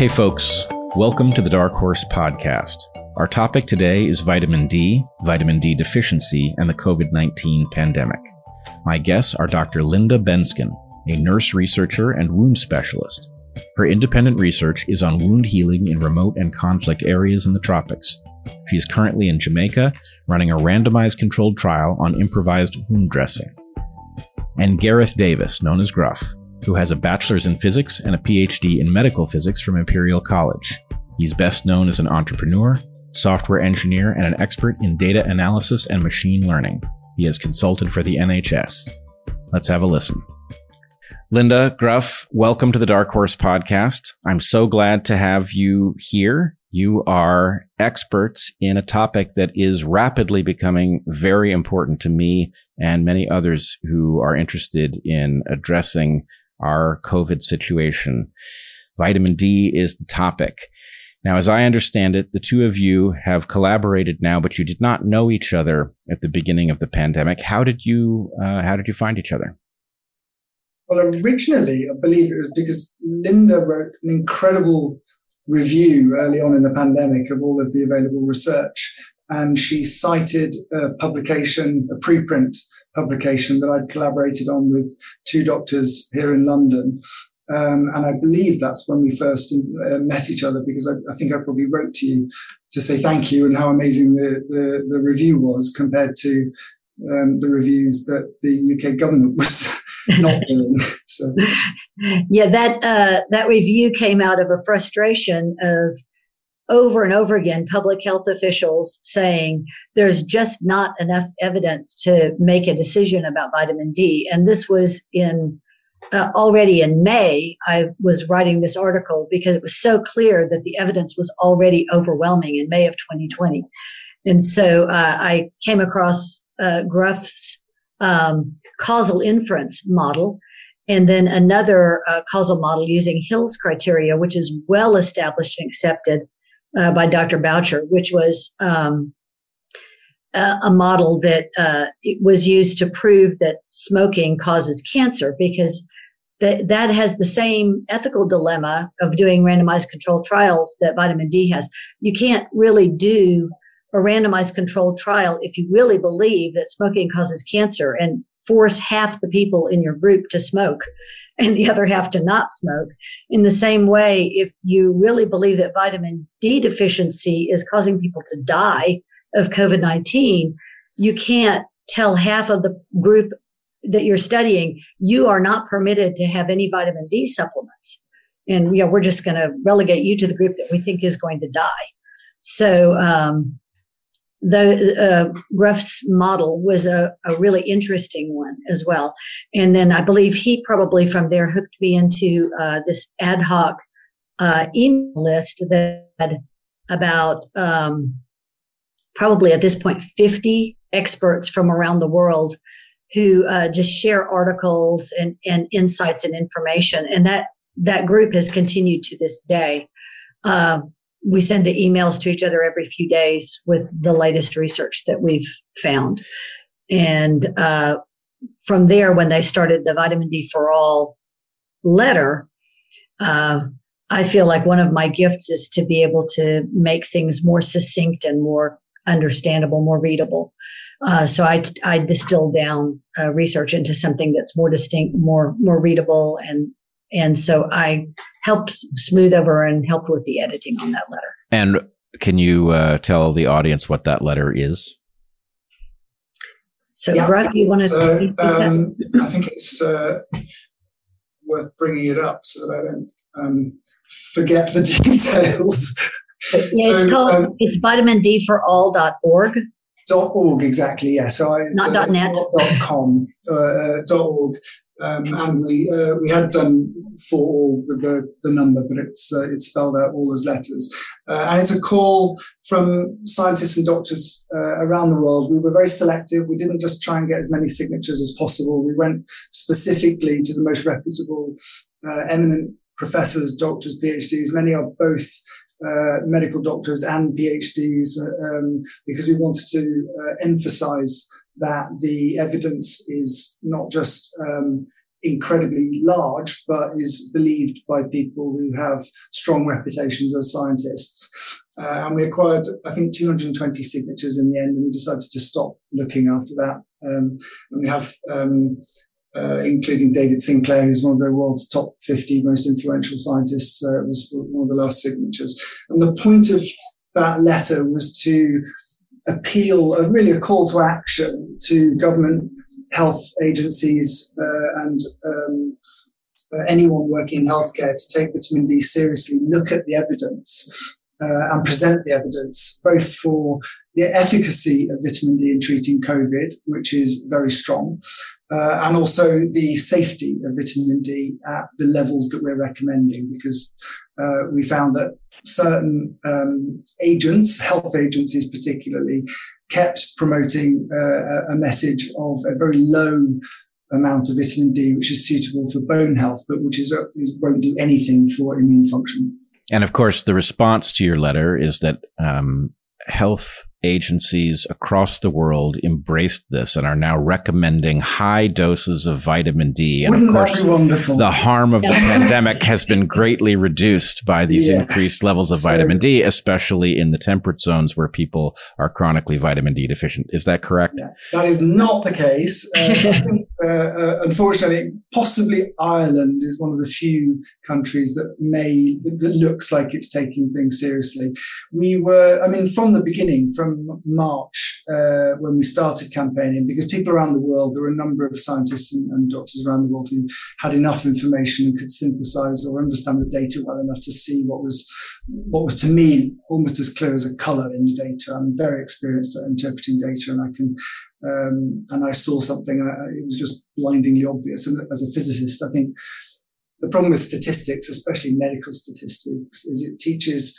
Hey, folks. Welcome to the Dark Horse Podcast. Our topic today is vitamin D, vitamin D deficiency, and the COVID 19 pandemic. My guests are Dr. Linda Benskin, a nurse researcher and wound specialist. Her independent research is on wound healing in remote and conflict areas in the tropics. She is currently in Jamaica running a randomized controlled trial on improvised wound dressing. And Gareth Davis, known as Gruff, who has a bachelor's in physics and a PhD in medical physics from Imperial College. He's best known as an entrepreneur, software engineer, and an expert in data analysis and machine learning. He has consulted for the NHS. Let's have a listen. Linda Gruff, welcome to the Dark Horse podcast. I'm so glad to have you here. You are experts in a topic that is rapidly becoming very important to me and many others who are interested in addressing our COVID situation. Vitamin D is the topic. Now, as I understand it, the two of you have collaborated now, but you did not know each other at the beginning of the pandemic. How did you uh, How did you find each other? Well, originally, I believe it was because Linda wrote an incredible review early on in the pandemic of all of the available research, and she cited a publication, a preprint publication that I'd collaborated on with two doctors here in London. Um, and I believe that's when we first uh, met each other because I, I, think I probably wrote to you to say thank you and how amazing the, the, the review was compared to um, the reviews that the UK government was not doing. So. Yeah, that uh, that review came out of a frustration of over and over again public health officials saying there's just not enough evidence to make a decision about vitamin D. And this was in uh, already in May. I was writing this article because it was so clear that the evidence was already overwhelming in May of 2020. And so uh, I came across uh, Gruff's um, causal inference model and then another uh, causal model using Hill's criteria, which is well established and accepted uh, by Dr. Boucher, which was um, a, a, model that uh, was used to prove that smoking causes cancer because that that has the same ethical dilemma of doing randomized controlled trials that vitamin D has. You can't really do a randomized controlled trial if you really believe that smoking causes cancer and force half the people in your group to smoke and the other half to not smoke. In the same way, if you really believe that vitamin D deficiency is causing people to die of COVID 19, you can't tell half of the group that you're studying, you are not permitted to have any vitamin D supplements. And you know, we're just going to relegate you to the group that we think is going to die. So, um, the uh, Gruff's model was a, a really interesting one as well. And then I believe he probably from there hooked me into uh, this ad hoc uh, email list that had about um, probably at this point 50 experts from around the world who uh, just share articles and, and insights and information. And that that group has continued to this day. Uh, we send the emails to each other every few days with the latest research that we've found. And uh, from there, when they started the vitamin D for all letter, uh, I feel like one of my gifts is to be able to make things more succinct and more understandable, more readable. Uh, so I, I distill down uh, research into something that's more distinct, more more readable, and and so I helped smooth over and helped with the editing on that letter. And can you uh, tell the audience what that letter is? So, yeah. Gruff, you want to? So, um, I think it's uh, worth bringing it up so that I don't um, forget the details. Yeah, so, it's called um, it's vitamin D for all.org. Dot org exactly yeah so I, not dot net dot com uh, dot org um, and we uh, we had done for all with the, the number, but it's uh, it's spelled out all as letters. Uh, and it's a call from scientists and doctors uh, around the world. We were very selective. We didn't just try and get as many signatures as possible. We went specifically to the most reputable, uh, eminent professors, doctors, PhDs. Many are both uh, medical doctors and PhDs um, because we wanted to emphasize that the evidence is not just um, incredibly large, but is believed by people who have strong reputations as scientists. Uh, and we acquired, I think, 220 signatures in the end, and we decided to stop looking after that. Um, and we have, um, uh, including David Sinclair, who's one of the world's top 50 most influential scientists, uh, was one of the last signatures. And the point of that letter was to appeal, uh, really a call to action to government health agencies uh, and um, uh, anyone working in healthcare to take vitamin D seriously, look at the evidence uh, and present the evidence, both for the efficacy of vitamin D in treating COVID, which is very strong, uh, and also the safety of vitamin D at the levels that we're recommending, because uh, we found that certain um, agents, health agencies particularly, kept promoting uh, a message of a very low amount of vitamin D, which is suitable for bone health, but which is, uh, won't do anything for immune function. And of course, the response to your letter is that um, health agencies across the world embraced this and are now recommending high doses of vitamin D. And Wouldn't of course, the harm of the pandemic has been greatly reduced by these yes. increased levels of so, vitamin D, especially in the temperate zones where people are chronically vitamin D deficient. Is that correct? Yeah, that is not the case. Uh, I think, uh, uh, unfortunately, possibly Ireland is one of the few countries that may, that looks like it's taking things seriously. We were, I mean, from the beginning, from from March uh, when we started campaigning because people around the world, there were a number of scientists and, and, doctors around the world who had enough information and could synthesize or understand the data well enough to see what was what was to me almost as clear as a color in the data. I'm very experienced at interpreting data, and I can um, and I saw something. Uh, it was just blindingly obvious. And as a physicist, I think the problem with statistics, especially medical statistics, is it teaches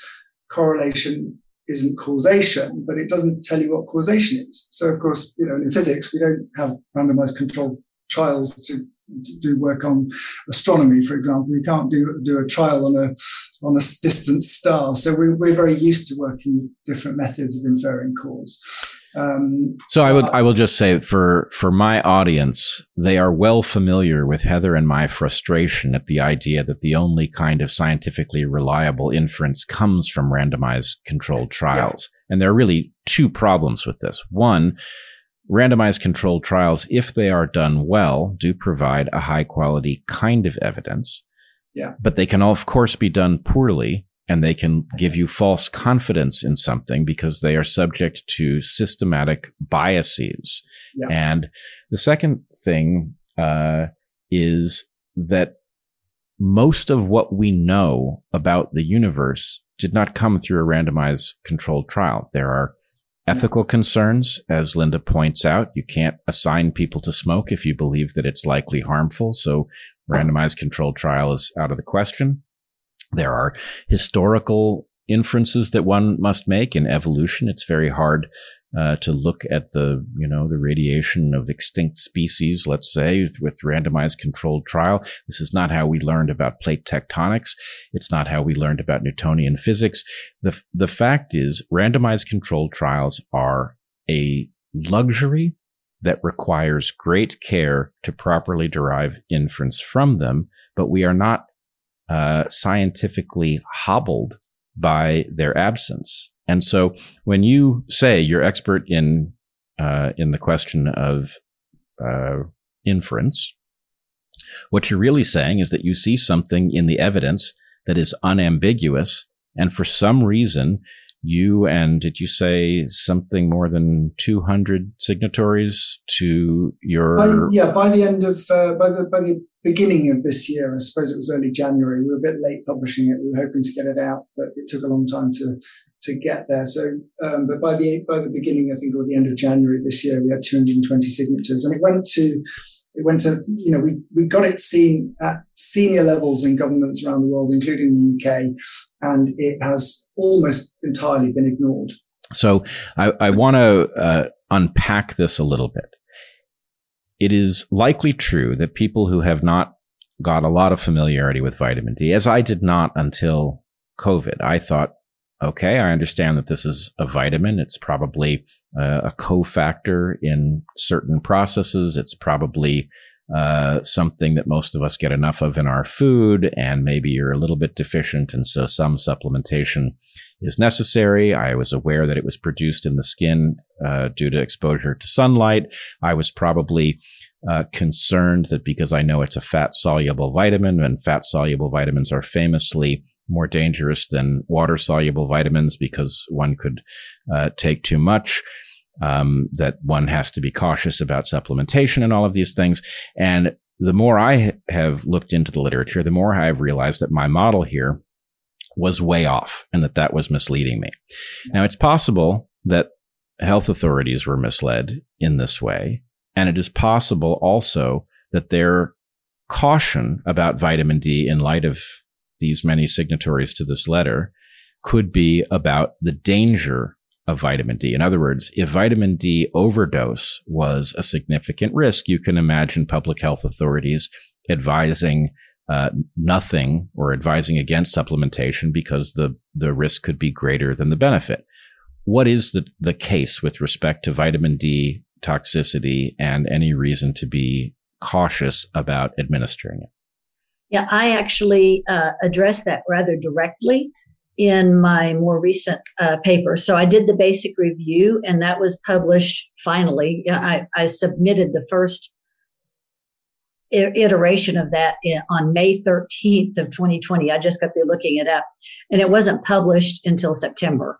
correlation isn't causation, but it doesn't tell you what causation is. So, of course, you know, in physics, we don't have randomized controlled trials to, to do work on astronomy, for example. You can't do do a trial on a on a distant star. So we, we're very used to working with different methods of inferring cause. Um, so I would, uh, I will just say for, for my audience, they are well familiar with Heather and my frustration at the idea that the only kind of scientifically reliable inference comes from randomized controlled trials. Yeah. And there are really two problems with this. One, randomized controlled trials, if they are done well, do provide a high quality kind of evidence. Yeah. But they can, of course, be done poorly and they can give you false confidence in something because they are subject to systematic biases. Yeah. And the second thing uh, is that most of what we know about the universe did not come through a randomized controlled trial. There are ethical concerns, as Linda points out. You can't assign people to smoke if you believe that it's likely harmful. So randomized controlled trial is out of the question. There are historical inferences that one must make in evolution. It's very hard uh, to look at the, you know, the radiation of extinct species, let's say, with, randomized controlled trial. This is not how we learned about plate tectonics. It's not how we learned about Newtonian physics. The, the fact is randomized controlled trials are a luxury that requires great care to properly derive inference from them, but we are not uh, scientifically hobbled by their absence. And so when you say you're expert in uh, in the question of uh, inference, what you're really saying is that you see something in the evidence that is unambiguous, and for some reason you and did you say something more than 200 signatories to your by, yeah by the end of uh, by the by the beginning of this year i suppose it was early january we were a bit late publishing it we were hoping to get it out but it took a long time to to get there. So um, but by the by the beginning i think or the end of january this year we had 220 signatures and it went to it went to, you know, we, we got it seen at senior levels in governments around the world, including the UK, and it has almost entirely been ignored. So I, I want to uh, unpack this a little bit. It is likely true that people who have not got a lot of familiarity with vitamin D, as I did not until COVID, I thought, okay, I understand that this is a vitamin. It's probably uh, a cofactor in certain processes. It's probably uh, something that most of us get enough of in our food, and maybe you're a little bit deficient, and so some supplementation is necessary. I was aware that it was produced in the skin uh, due to exposure to sunlight. I was probably uh, concerned that because I know it's a fat soluble vitamin, and fat soluble vitamins are famously more dangerous than water soluble vitamins because one could uh, take too much um, that one has to be cautious about supplementation and all of these things. And the more I have looked into the literature, the more I've realized that my model here was way off and that that was misleading me. Now, it's possible that health authorities were misled in this way. And it is possible also that their caution about vitamin D in light of these many signatories to this letter could be about the danger of vitamin D. In other words, if vitamin D overdose was a significant risk, you can imagine public health authorities advising uh, nothing or advising against supplementation because the, the risk could be greater than the benefit. What is the, the case with respect to vitamin D toxicity and any reason to be cautious about administering it? Yeah, I actually uh, that rather directly in my more recent uh, paper. So I did the basic review, and that was published finally. I, I submitted the first iteration of that on May 13th of 2020. I just got through looking it up, and it wasn't published until September.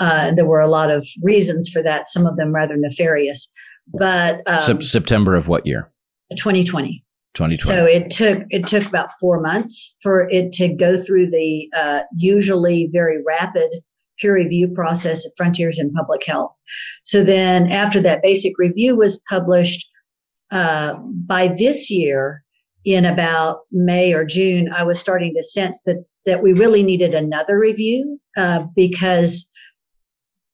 Uh, there were a lot of reasons for that, some of them rather nefarious. But um, September of what year? 2020. 2020. So it took it took about four months for it to go through the uh, usually very rapid peer review process at Frontiers in Public Health. So then, after that basic review was published, uh, by this year, in about May or June, I was starting to sense that that we really needed another review uh, because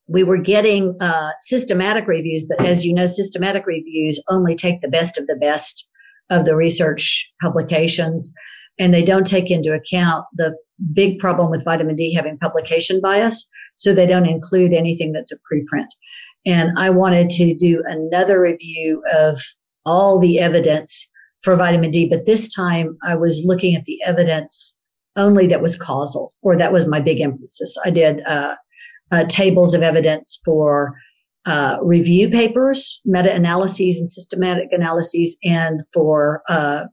we were getting uh, systematic reviews, but as you know, systematic reviews only take the best of the best of the research publications, and they don't take into account the big problem with vitamin D having publication bias. So they don't include anything that's a preprint. And I wanted to do another review of all the evidence for vitamin D, but this time I was looking at the evidence only that was causal, or that was my big emphasis. I did uh, uh, tables of evidence for uh, review papers, meta analyses, and systematic analyses, and for uh,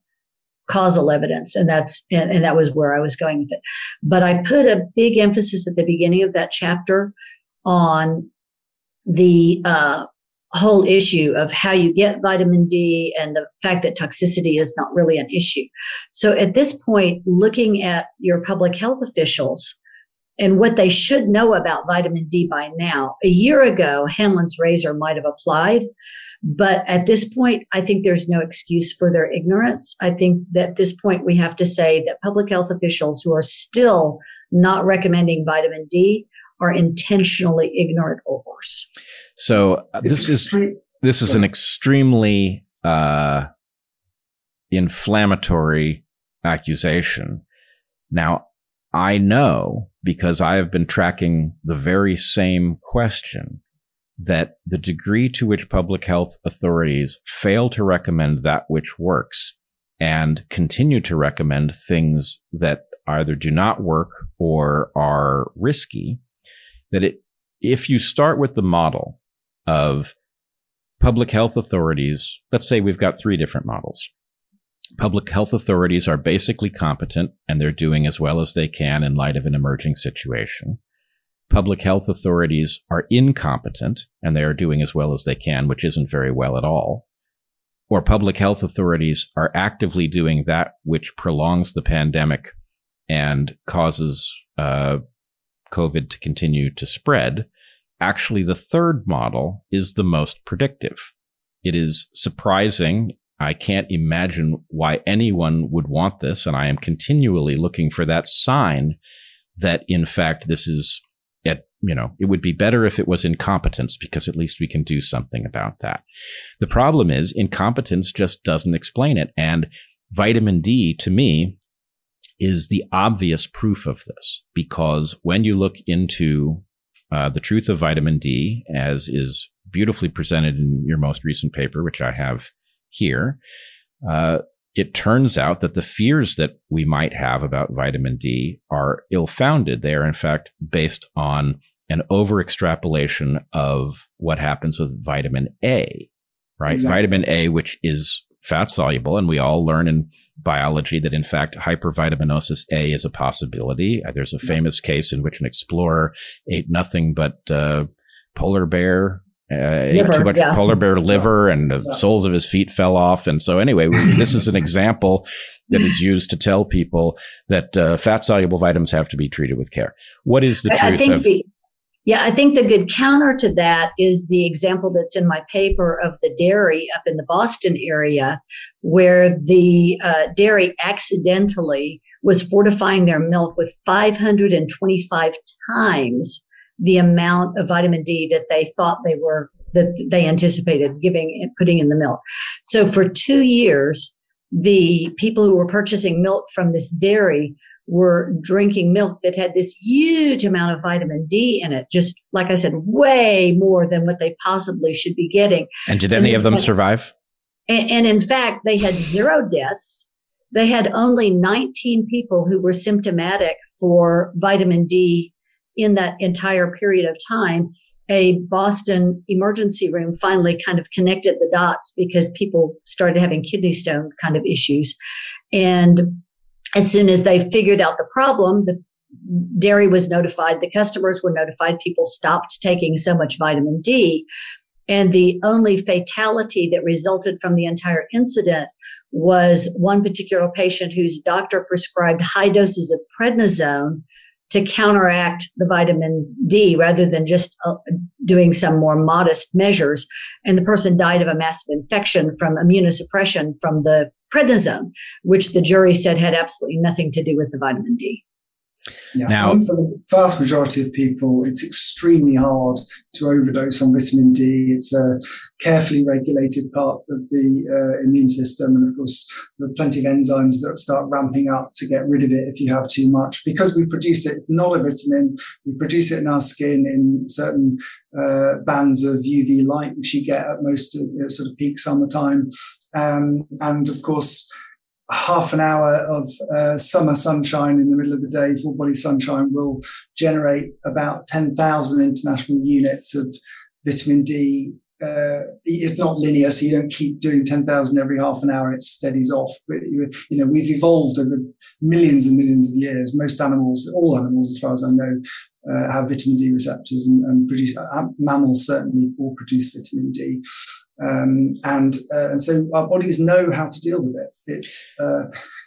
causal evidence. And that's and, and, that was where I was going with it. But I put a big emphasis at the beginning of that chapter on the uh, whole issue of how you get vitamin D and the fact that toxicity is not really an issue. So at this point, looking at your public health officials and what they should know about vitamin D by now. A year ago, Hanlon's razor might have applied, but at this point, I think there's no excuse for their ignorance. I think that at this point, we have to say that public health officials who are still not recommending vitamin D are intentionally ignorant or worse. So uh, this is this is an extremely uh, inflammatory accusation. Now, I know because I have been tracking the very same question that the degree to which public health authorities fail to recommend that which works and continue to recommend things that either do not work or are risky, that it, if you start with the model of public health authorities, let's say we've got three different models public health authorities are basically competent and they're doing as well as they can in light of an emerging situation. Public health authorities are incompetent and they are doing as well as they can, which isn't very well at all. Or public health authorities are actively doing that which prolongs the pandemic and causes uh, COVID to continue to spread. Actually, the third model is the most predictive. It is surprising I can't imagine why anyone would want this. And I am continually looking for that sign that, in fact, this is, at, you know, it would be better if it was incompetence because at least we can do something about that. The problem is incompetence just doesn't explain it. And vitamin D to me is the obvious proof of this because when you look into uh, the truth of vitamin D, as is beautifully presented in your most recent paper, which I have here, uh, it turns out that the fears that we might have about vitamin D are ill founded. They are, in fact, based on an over extrapolation of what happens with vitamin A, right? Exactly. Vitamin A, which is fat soluble, and we all learn in biology that in fact hypervitaminosis A is a possibility. There's a famous case in which an explorer ate nothing but uh, polar bear. Uh, liver, too much yeah. polar bear liver and the soles of his feet fell off. And so anyway, this is an example that is used to tell people that uh, fat soluble vitamins have to be treated with care. What is the I, truth I of? The, yeah, I think the good counter to that is the example that's in my paper of the dairy up in the Boston area, where the uh, dairy accidentally was fortifying their milk with 525 times the amount of vitamin D that they thought they were that they anticipated giving putting in the milk. So for two years, the people who were purchasing milk from this dairy were drinking milk that had this huge amount of vitamin D in it, just like I said, way more than what they possibly should be getting. And did any and of them had, survive? And, and in fact, they had zero deaths. They had only 19 people who were symptomatic for vitamin D in that entire period of time. A Boston emergency room finally kind of connected the dots because people started having kidney stone kind of issues. And as soon as they figured out the problem, the dairy was notified, the customers were notified, people stopped taking so much vitamin D. And the only fatality that resulted from the entire incident was one particular patient whose doctor prescribed high doses of prednisone to counteract the vitamin D rather than just uh, doing some more modest measures. And the person died of a massive infection from immunosuppression from the prednisone, which the jury said had absolutely nothing to do with the vitamin D. Yeah. Now, for the vast majority of people, it's extremely hard to overdose on vitamin D. It's a carefully regulated part of the uh, immune system. And of course, there are plenty of enzymes that start ramping up to get rid of it if you have too much. Because we produce it, not a vitamin, we produce it in our skin in certain uh, bands of UV light, which you get at most uh, sort of peak summertime. Um, and of course, half an hour of uh, summer sunshine in the middle of the day, full body sunshine, will generate about 10,000 international units of vitamin D. Uh, it's not linear, so you don't keep doing 10,000 every half an hour, it steadies off. But, you, know, we've evolved over millions and millions of years. Most animals, all animals, as far as I know, uh, have vitamin D receptors and, and produce, uh, mammals certainly all produce vitamin D. Um, and uh, and so our bodies know how to deal with it. It's uh,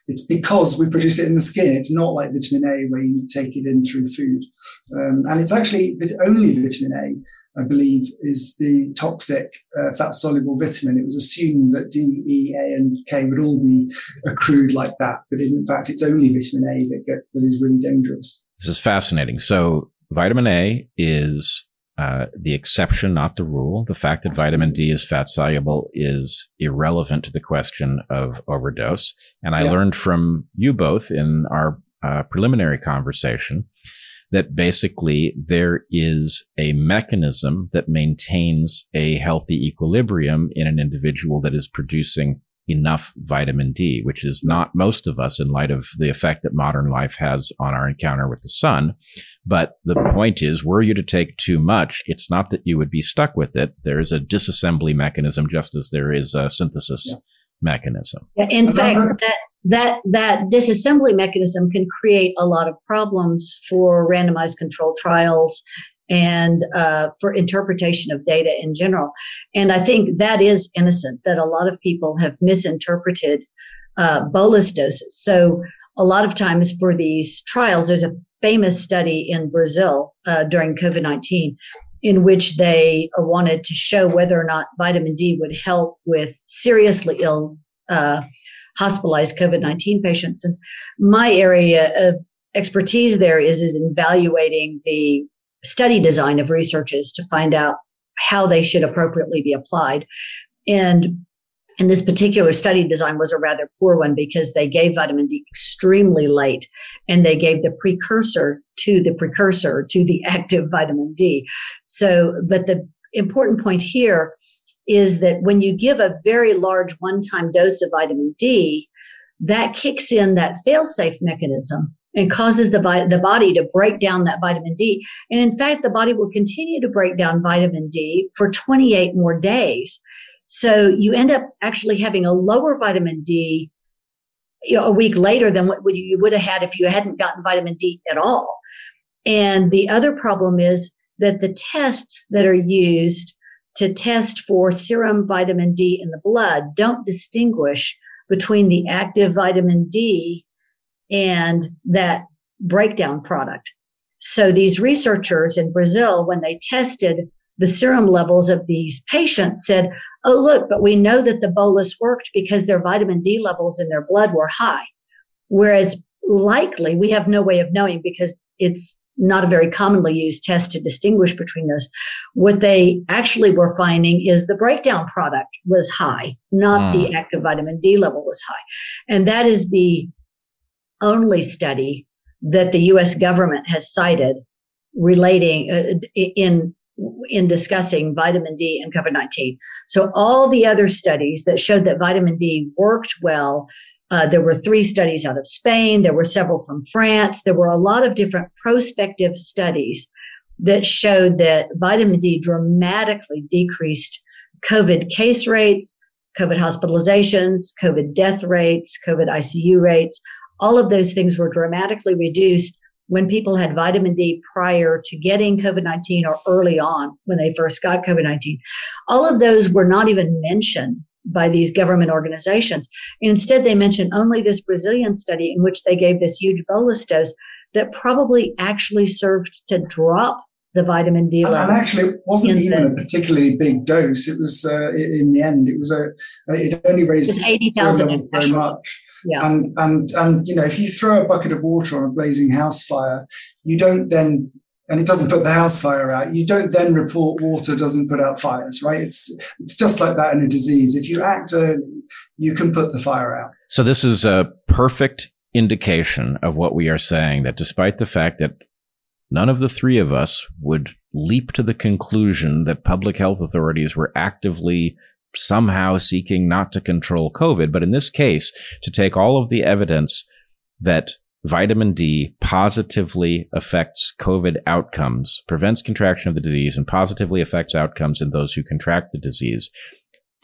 it's because we produce it in the skin. It's not like vitamin A where you take it in through food, um, and it's actually the only vitamin A. I believe is the toxic uh, fat soluble vitamin. It was assumed that D, E, A, and K would all be accrued like that, but in fact, it's only vitamin A that get, that is really dangerous. This is fascinating. So vitamin A is uh, the exception, not the rule. The fact that Absolutely. vitamin D is fat soluble is irrelevant to the question of overdose. And I yeah. learned from you both in our uh, preliminary conversation that basically there is a mechanism that maintains a healthy equilibrium in an individual that is producing enough vitamin D, which is not most of us in light of the effect that modern life has on our encounter with the sun. But the point is, were you to take too much, it's not that you would be stuck with it. There is a disassembly mechanism just as there is a synthesis yeah. mechanism. Yeah, in fact, that, that, that disassembly mechanism can create a lot of problems for randomized controlled trials and uh, for interpretation of data in general. And I think that is innocent, that a lot of people have misinterpreted uh, bolus doses. So a lot of times for these trials, there's a famous study in Brazil uh, during COVID 19 in which they wanted to show whether or not vitamin D would help with seriously ill uh, hospitalized COVID 19 patients. And my area of expertise there is, is evaluating the study design of researches to find out how they should appropriately be applied. And and this particular study design was a rather poor one because they gave vitamin D extremely late and they gave the precursor to the precursor to the active vitamin D. So, but the important point here is that when you give a very large one time dose of vitamin D, that kicks in that fail safe mechanism and causes the, the body to break down that vitamin D. And in fact, the body will continue to break down vitamin D for 28 more days. So you end up actually having a lower vitamin D you know, a week later than what you would have had if you hadn't gotten vitamin D at all. And the other problem is that the tests that are used to test for serum vitamin D in the blood don't distinguish between the active vitamin D and that breakdown product. So these researchers in Brazil, when they tested the serum levels of these patients, said, Oh, look, but we know that the bolus worked because their vitamin D levels in their blood were high. Whereas likely we have no way of knowing because it's not a very commonly used test to distinguish between those. What they actually were finding is the breakdown product was high, not mm. the active vitamin D level was high. And that is the only study that the US government has cited relating uh, in in discussing vitamin D and COVID 19. So, all the other studies that showed that vitamin D worked well, uh, there were three studies out of Spain, there were several from France, there were a lot of different prospective studies that showed that vitamin D dramatically decreased COVID case rates, COVID hospitalizations, COVID death rates, COVID ICU rates, all of those things were dramatically reduced when people had vitamin D prior to getting COVID 19 or early on when they first got COVID 19. All of those were not even mentioned by these government organizations. instead, they mentioned only this Brazilian study in which they gave this huge bolus dose that probably actually served to drop the vitamin D level. And actually, it wasn't even a particularly big dose. It was, uh, in the end, it was a, it only raised 80,000 very much. Yeah. And, and, and, you know, if you throw a bucket of water on a blazing house fire, you don't then, and it doesn't put the house fire out, you don't then report water doesn't put out fires, right? It's, it's just like that in a disease. If you act early, you can put the fire out. So this is a perfect indication of what we are saying that despite the fact that none of the three of us would leap to the conclusion that public health authorities were actively somehow seeking not to control COVID, but in this case, to take all of the evidence that vitamin D positively affects COVID outcomes, prevents contraction of the disease, and positively affects outcomes in those who contract the disease.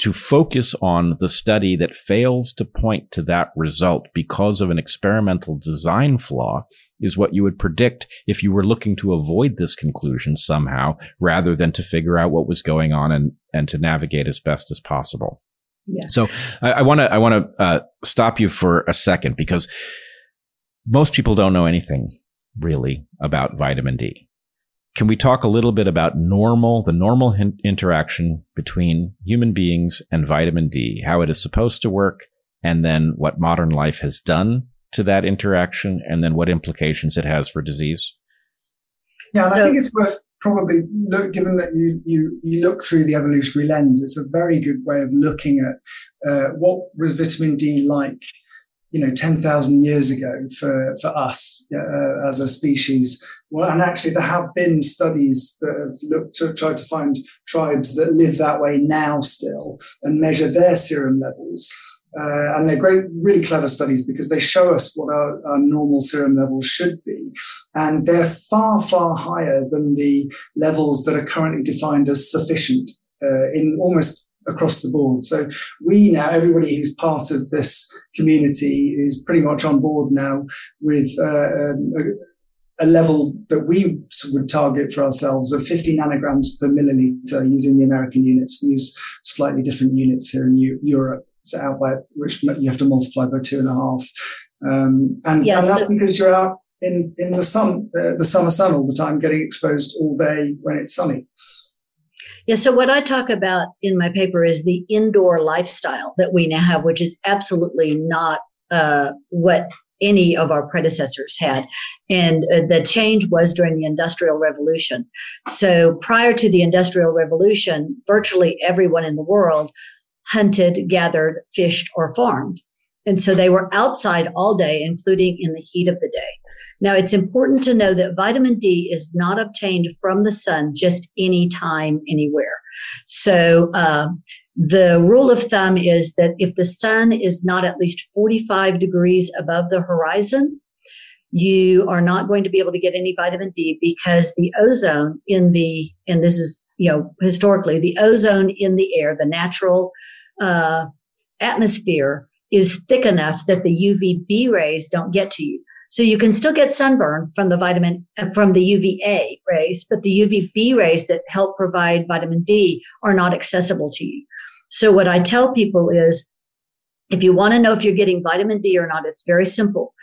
To focus on the study that fails to point to that result because of an experimental design flaw is what you would predict if you were looking to avoid this conclusion somehow rather than to figure out what was going on and, and to navigate as best as possible. Yeah. So I want to I want to uh, stop you for a second because most people don't know anything really about vitamin D. Can we talk a little bit about normal, the normal hin- interaction between human beings and vitamin D, how it is supposed to work, and then what modern life has done to that interaction and then what implications it has for disease? Yeah, so, I think it's worth probably look, given that you, you, you look through the evolutionary lens, it's a very good way of looking at uh, what was vitamin D like, you know, 10,000 years ago for, for us uh, as a species. Well, and actually there have been studies that have looked to try to find tribes that live that way now still and measure their serum levels. Uh, and they're great, really clever studies because they show us what our, our, normal serum levels should be. And they're far, far higher than the levels that are currently defined as sufficient uh, in almost across the board. So we now, everybody who's part of this community is pretty much on board now with uh, um, a, level that we would target for ourselves of 50 nanograms per milliliter using the American units. We use slightly different units here in Europe set out by which you have to multiply by two and a half. Um, and, yes. and that's because you're out in, in the sun, uh, the summer sun all the time, getting exposed all day when it's sunny. Yeah, so what I talk about in my paper is the indoor lifestyle that we now have, which is absolutely not uh, what any of our predecessors had. And uh, the change was during the Industrial Revolution. So prior to the Industrial Revolution, virtually everyone in the world hunted, gathered, fished, or farmed. And so they were outside all day, including in the heat of the day. Now, it's important to know that vitamin D is not obtained from the sun just any time, anywhere. So um, the rule of thumb is that if the sun is not at least 45 degrees above the horizon, you are not going to be able to get any vitamin D because the ozone in the, and this is, you know, historically, the ozone in the air, the natural uh, atmosphere is thick enough that the UVB rays don't get to you. So you can still get sunburn from the vitamin, from the UVA rays, but the UVB rays that help provide vitamin D are not accessible to you. So what I tell people is, if you want to know if you're getting vitamin D or not, it's very simple.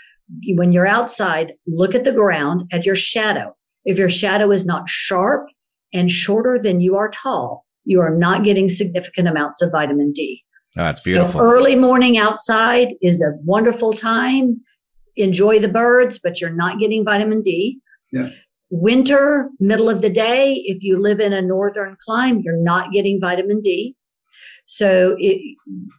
When you're outside, look at the ground at your shadow. If your shadow is not sharp and shorter than you are tall, you are not getting significant amounts of vitamin D. Oh, that's beautiful. So early morning outside is a wonderful time enjoy the birds, but you're not getting vitamin D. Yeah. Winter, middle of the day, if you live in a northern climate, you're not getting vitamin D. So it,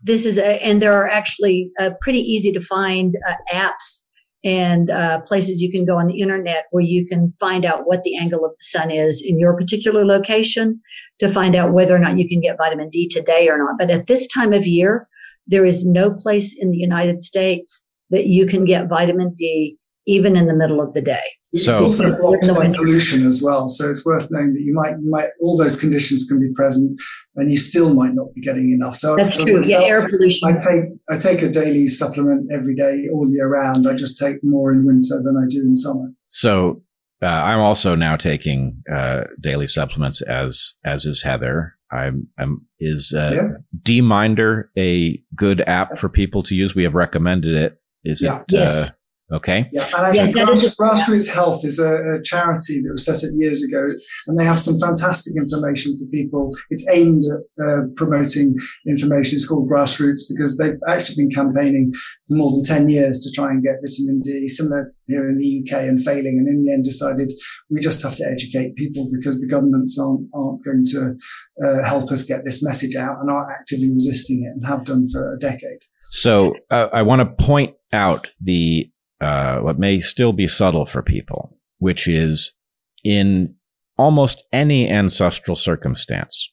this is a, and there are actually uh, pretty easy to find uh, apps and uh, places you can go on the internet where you can find out what the angle of the sun is in your particular location to find out whether or not you can get vitamin D today or not. But at this time of year, there is no place in the United States that you can get vitamin D even in the middle of the day. So, it's also blocked by pollution as well. So it's worth knowing that you might, you might, all those conditions can be present, and you still might not be getting enough. So that's true. Myself, yeah, air pollution. I take I take a daily supplement every day, all year round. I just take more in winter than I do in summer. So uh, I'm also now taking uh, daily supplements as as is Heather. I'm, I'm is uh, yeah. DMinder a good app for people to use? We have recommended it. Is yeah. it? Yes. Uh, Okay. Yeah, and actually, yes, Grass, Grassroots Health is a, a, charity that was set up years ago, and they have some fantastic information for people. It's aimed at uh, promoting information. It's called Grassroots because they've actually been campaigning for more than 10 years to try and get vitamin D, similar here in the UK, and failing. And in the end, decided we just have to educate people because the governments aren't, aren't going to uh, help us get this message out and are actively resisting it and have done for a decade. So uh, I want to point out the uh, what may still be subtle for people, which is in almost any ancestral circumstance,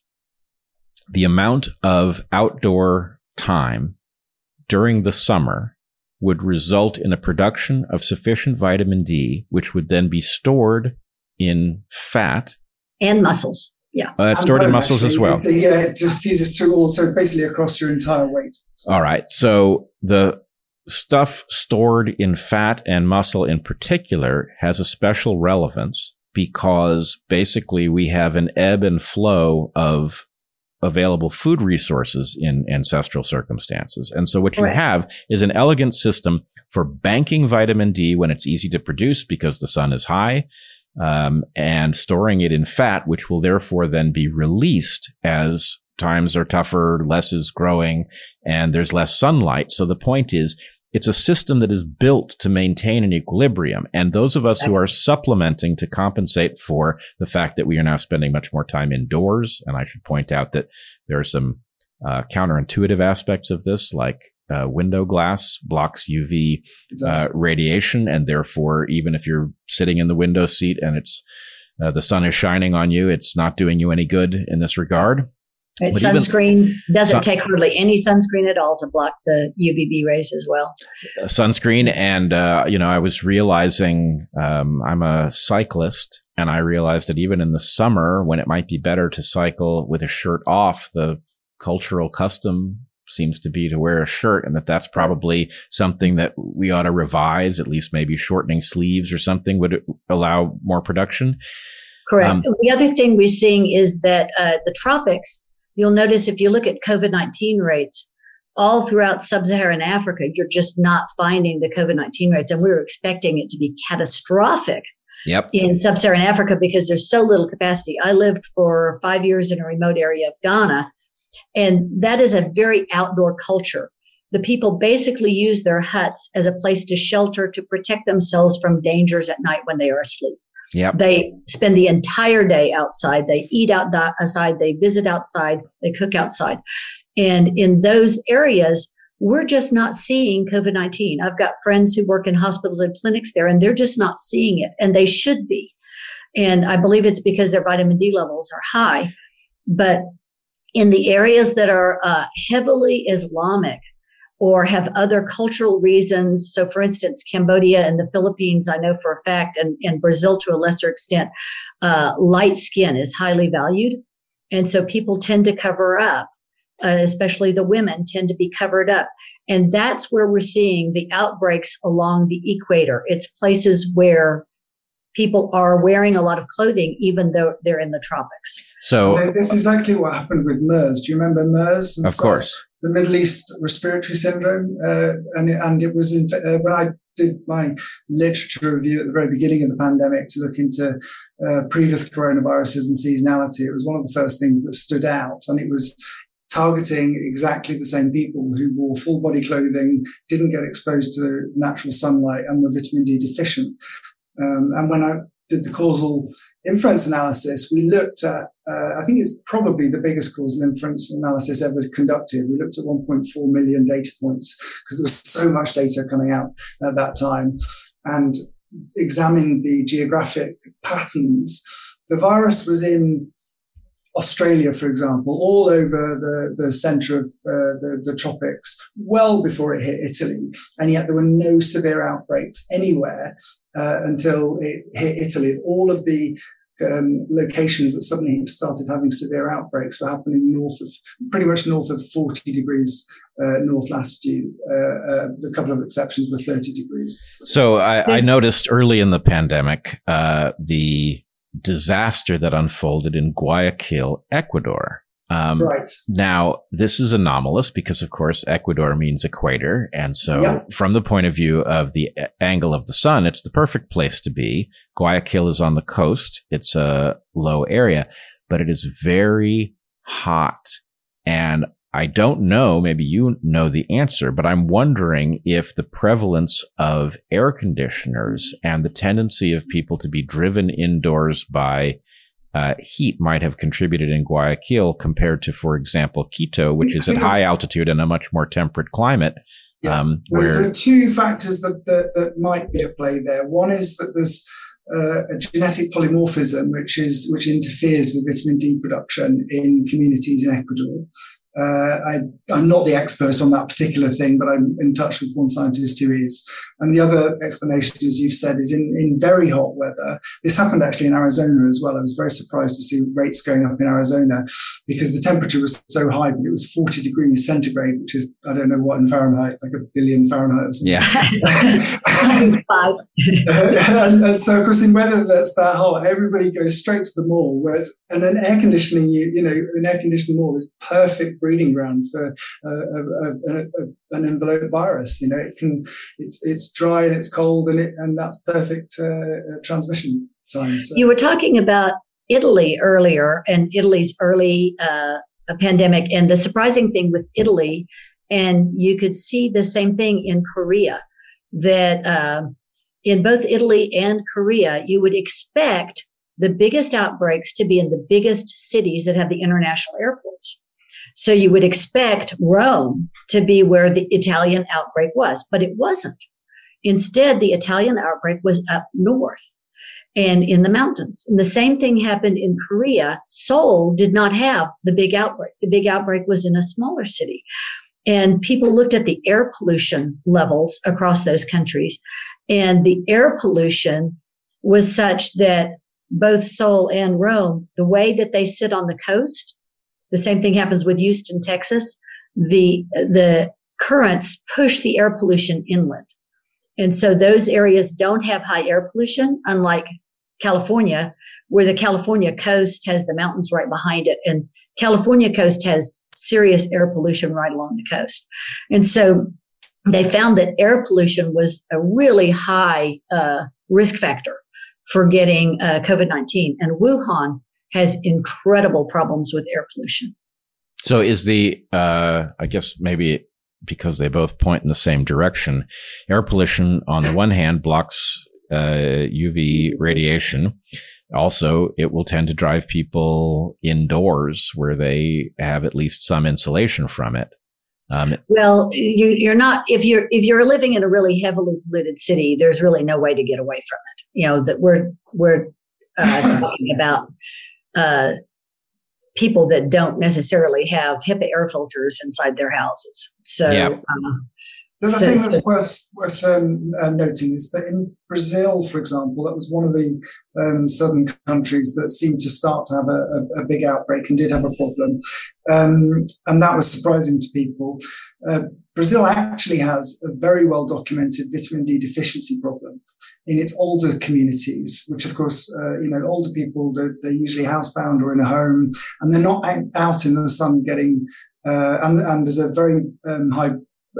the amount of outdoor time during the summer would result in a production of sufficient vitamin D, which would then be stored in fat and muscles. Yeah. Uh, stored in muscles actually. as well. yeah, it diffuses through all, so basically across your entire weight. So. All right. So the stuff stored in fat and muscle in particular has a special relevance because basically we have an ebb and flow of available food resources in ancestral circumstances. And so what you have is an elegant system for banking vitamin D when it's easy to produce because the sun is high. Um, and storing it in fat, which will therefore then be released as times are tougher, less is growing, and there's less sunlight. So the point is it's a system that is built to maintain an equilibrium. And those of us who are supplementing to compensate for the fact that we are now spending much more time indoors, and I should point out that there are some uh, counterintuitive aspects of this, like uh, window glass blocks UV uh, radiation, and therefore, even if you're sitting in the window seat and it's uh, the sun is shining on you, it's not doing you any good in this regard. Right. Sunscreen even, doesn't sun, take hardly any sunscreen at all to block the UVB rays as well. Sunscreen, and uh, you know, I was realizing um, I'm a cyclist, and I realized that even in the summer, when it might be better to cycle with a shirt off, the cultural custom seems to be to wear a shirt, and that that's probably something that we ought to revise. At least maybe shortening sleeves or something would allow more production. Correct. Um, the other thing we're seeing is that uh, the tropics You'll notice if you look at COVID 19 rates, all throughout sub Saharan Africa, you're just not finding the COVID 19 rates. And we were expecting it to be catastrophic yep. in sub Saharan Africa because there's so little capacity. I lived for five years in a remote area of Ghana, and that is a very outdoor culture. The people basically use their huts as a place to shelter to protect themselves from dangers at night when they are asleep. Yep. They spend the entire day outside. They eat out outside. They visit outside. They cook outside. And in those areas, we're just not seeing COVID 19. I've got friends who work in hospitals and clinics there, and they're just not seeing it, and they should be. And I believe it's because their vitamin D levels are high. But in the areas that are uh, heavily Islamic or have other cultural reasons, so for instance, Cambodia and the Philippines, I know for a fact, and, and Brazil to a lesser extent, uh, light skin is highly valued. And so people tend to cover up. Uh, especially the women tend to be covered up. And that's where we're seeing the outbreaks along the equator. It's places where people are wearing a lot of clothing, even though they're in the tropics. So this is exactly what happened with MERS. Do you remember MERS? of course. The Middle East respiratory syndrome, uh, and and it was in, uh, when I did my literature review at the very beginning of the pandemic to look into uh, previous coronaviruses and seasonality. It was one of the first things that stood out, and it was targeting exactly the same people who wore full body clothing, didn't get exposed to natural sunlight, and were vitamin D deficient. Um, and when I did the causal inference analysis, we looked at, uh, I think it's probably the biggest causal inference analysis ever conducted. We looked at 1.4 million data points because there was so much data coming out at that time and examined the geographic patterns. The virus was in Australia, for example, all over the, the center of uh, the, the tropics, well before it hit Italy. And yet there were no severe outbreaks anywhere uh, until it hit Italy. All of the um, locations that suddenly started having severe outbreaks were happening north of, pretty much north of 40 degrees uh, north latitude. Uh, uh, a couple of exceptions were 30 degrees. So I, I noticed early in the pandemic uh, the disaster that unfolded in Guayaquil, Ecuador. Um, right. Now, this is anomalous because, of course, Ecuador means equator. And so, yep. from the point of view of the angle of the sun, it's the perfect place to be. Guayaquil is on the coast. It's a low area, but it is very hot. And I don't know, maybe you know the answer, but I'm wondering if the prevalence of air conditioners and the tendency of people to be driven indoors by uh, heat might have contributed in Guayaquil compared to, for example, Quito, which is at high altitude and a much more temperate climate. Yeah. Um, where there are two factors that, that, that might be at play there. One is that there's uh, a genetic polymorphism which is which interferes with vitamin D production in communities in Ecuador. Uh, I, am not the expert on that particular thing, but I'm in touch with one scientist who is. And the other explanation, as you've said, is in, in very hot weather. This happened actually in Arizona as well. I was very surprised to see rates going up in Arizona because the temperature was so high, but it was 40 degrees centigrade, which is, I don't know what in Fahrenheit, like a billion Fahrenheit or something. Yeah. Five. and, and, so, of course, in weather that's that hot, everybody goes straight to the mall. Whereas, and an air conditioning, you, you know, an air conditioning mall is perfect breeding ground for uh, a, a, a, an envelope virus. You know, it can it's it's dry and it's cold and it and that's perfect uh, uh, transmission time. So. You were talking about Italy earlier and Italy's early uh, pandemic, and the surprising thing with Italy, and you could see the same thing in Korea that. Uh, in both Italy and Korea, you would expect the biggest outbreaks to be in the biggest cities that have the international airports. So you would expect Rome to be where the Italian outbreak was, but it wasn't. Instead, the Italian outbreak was up north and in the mountains. And the same thing happened in Korea. Seoul did not have the big outbreak. The big outbreak was in a smaller city. And people looked at the air pollution levels across those countries. And the air pollution was such that both Seoul and Rome, the way that they sit on the coast, the same thing happens with Houston, Texas. The, the currents push the air pollution inland. And so those areas don't have high air pollution, unlike California, where the California coast has the mountains right behind it. And California coast has serious air pollution right along the coast. And so they found that air pollution was a really high uh, risk factor for getting uh, COVID 19. And Wuhan has incredible problems with air pollution. So is the, uh, I guess maybe because they both point in the same direction, air pollution on the one hand blocks uh, UV radiation. Also, it will tend to drive people indoors where they have at least some insulation from it. Um, well, you, are not if you're if you're living in a really heavily polluted city. There's really no way to get away from it. You know that we're we're uh, talking about uh, people that don't necessarily have HEPA air filters inside their houses. So, yeah. uh, the so, thing that's worth, worth um, uh, noting is that in Brazil, for example, that was one of the um, southern countries that seemed to start to have a, a, a big outbreak and did have a problem. Um, and that was surprising to people. Uh, Brazil actually has a very well documented vitamin D deficiency problem in its older communities, which of course, uh, you know, older people, they're, they're, usually housebound or in a home and they're not out in the sun getting, uh, and, and, there's a very um, high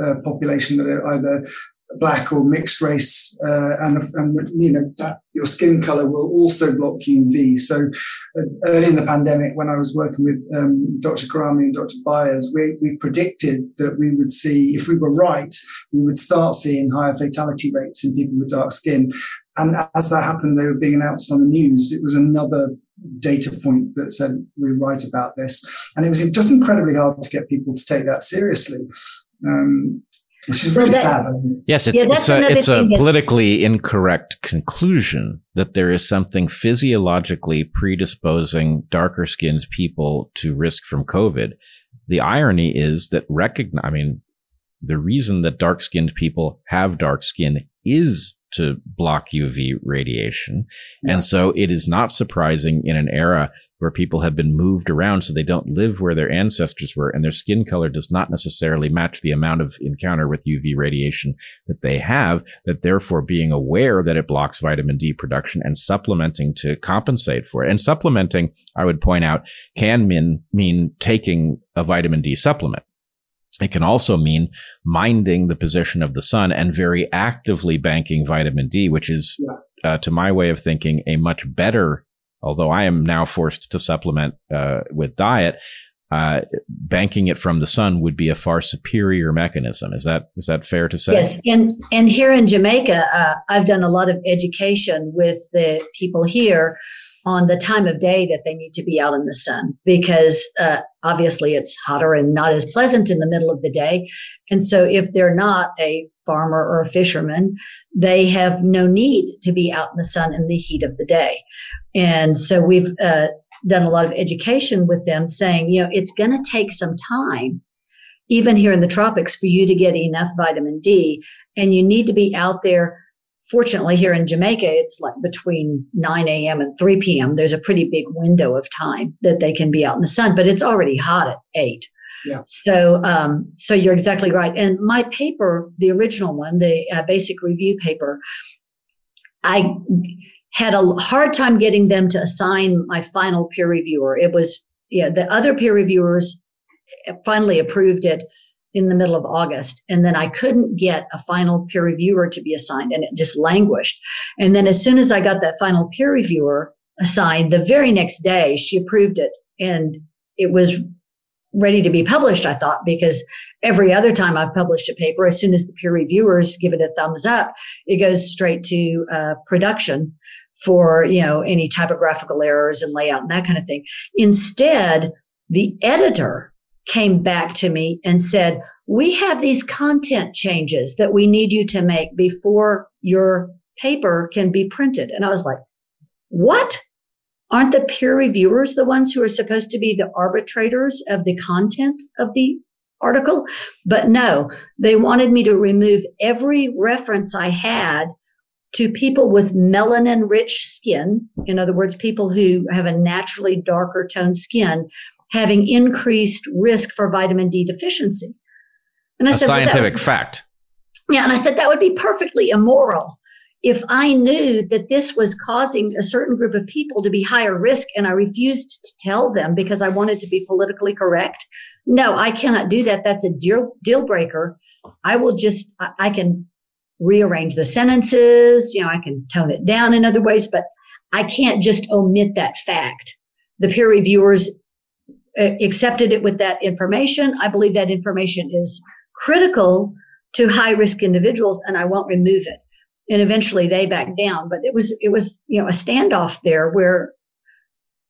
uh, population that are either black or mixed race, uh, and, and you know that your skin color will also block UV. So uh, early in the pandemic, when I was working with um, Dr. Garami and Dr. Byers, we, we predicted that we would see, if we were right, we would start seeing higher fatality rates in people with dark skin. And as that happened, they were being announced on the news. It was another data point that said we're right about this, and it was just incredibly hard to get people to take that seriously. Um, which is really that, sad. Yes, it's, yeah, it's a, it's a politically incorrect conclusion that there is something physiologically predisposing darker skinned people to risk from COVID. The irony is that recognize, I mean, the reason that dark skinned people have dark skin is to block UV radiation. Yeah. And so it is not surprising in an era where people have been moved around so they don't live where their ancestors were and their skin color does not necessarily match the amount of encounter with UV radiation that they have, that therefore being aware that it blocks vitamin D production and supplementing to compensate for it. And supplementing, I would point out, can mean, mean taking a vitamin D supplement. It can also mean minding the position of the sun and very actively banking vitamin D, which is, yeah. uh, to my way of thinking, a much better although I am now forced to supplement uh, with diet, uh, banking it from the sun would be a far superior mechanism. Is that is that fair to say? Yes, and and here in Jamaica, uh, I've done a lot of education with the people here on the time of day that they need to be out in the sun because uh, obviously it's hotter and not as pleasant in the middle of the day. And so if they're not a farmer or a fisherman, they have no need to be out in the sun in the heat of the day. And so we've uh, done a lot of education with them saying, you know, it's going to take some time, even here in the tropics, for you to get enough vitamin D. And you need to be out there. Fortunately, here in Jamaica, it's like between 9 a.m. and 3 p.m. There's a pretty big window of time that they can be out in the sun, but it's already hot at 8. Yeah. So, um, so you're exactly right. And my paper, the original one, the uh, basic review paper, I had a hard time getting them to assign my final peer reviewer. It was, yeah, the other peer reviewers finally approved it in the middle of August. And then I couldn't get a final peer reviewer to be assigned and it just languished. And then as soon as I got that final peer reviewer assigned, the very next day she approved it and it was ready to be published, I thought, because every other time I've published a paper, as soon as the peer reviewers give it a thumbs up, it goes straight to uh, production for, you know, any typographical errors and layout and that kind of thing. Instead, the editor came back to me and said, we have these content changes that we need you to make before your paper can be printed. And I was like, what? Aren't the peer reviewers the ones who are supposed to be the arbitrators of the content of the article? But no, they wanted me to remove every reference I had to people with melanin rich skin. In other words, people who have a naturally darker toned skin having increased risk for vitamin D deficiency. And I a said, scientific well, fact. Yeah. And I said, that would be perfectly immoral if I knew that this was causing a certain group of people to be higher risk and I refused to tell them because I wanted to be politically correct. No, I cannot do that. That's a deal, deal breaker. I will just, I can rearrange the sentences. You know, I can tone it down in other ways, but I can't just omit that fact. The peer reviewers uh, accepted it with that information. I believe that information is critical to high risk individuals and I won't remove it. And mm-hmm. eventually they backed down, but it was, it was, you know, a standoff there where,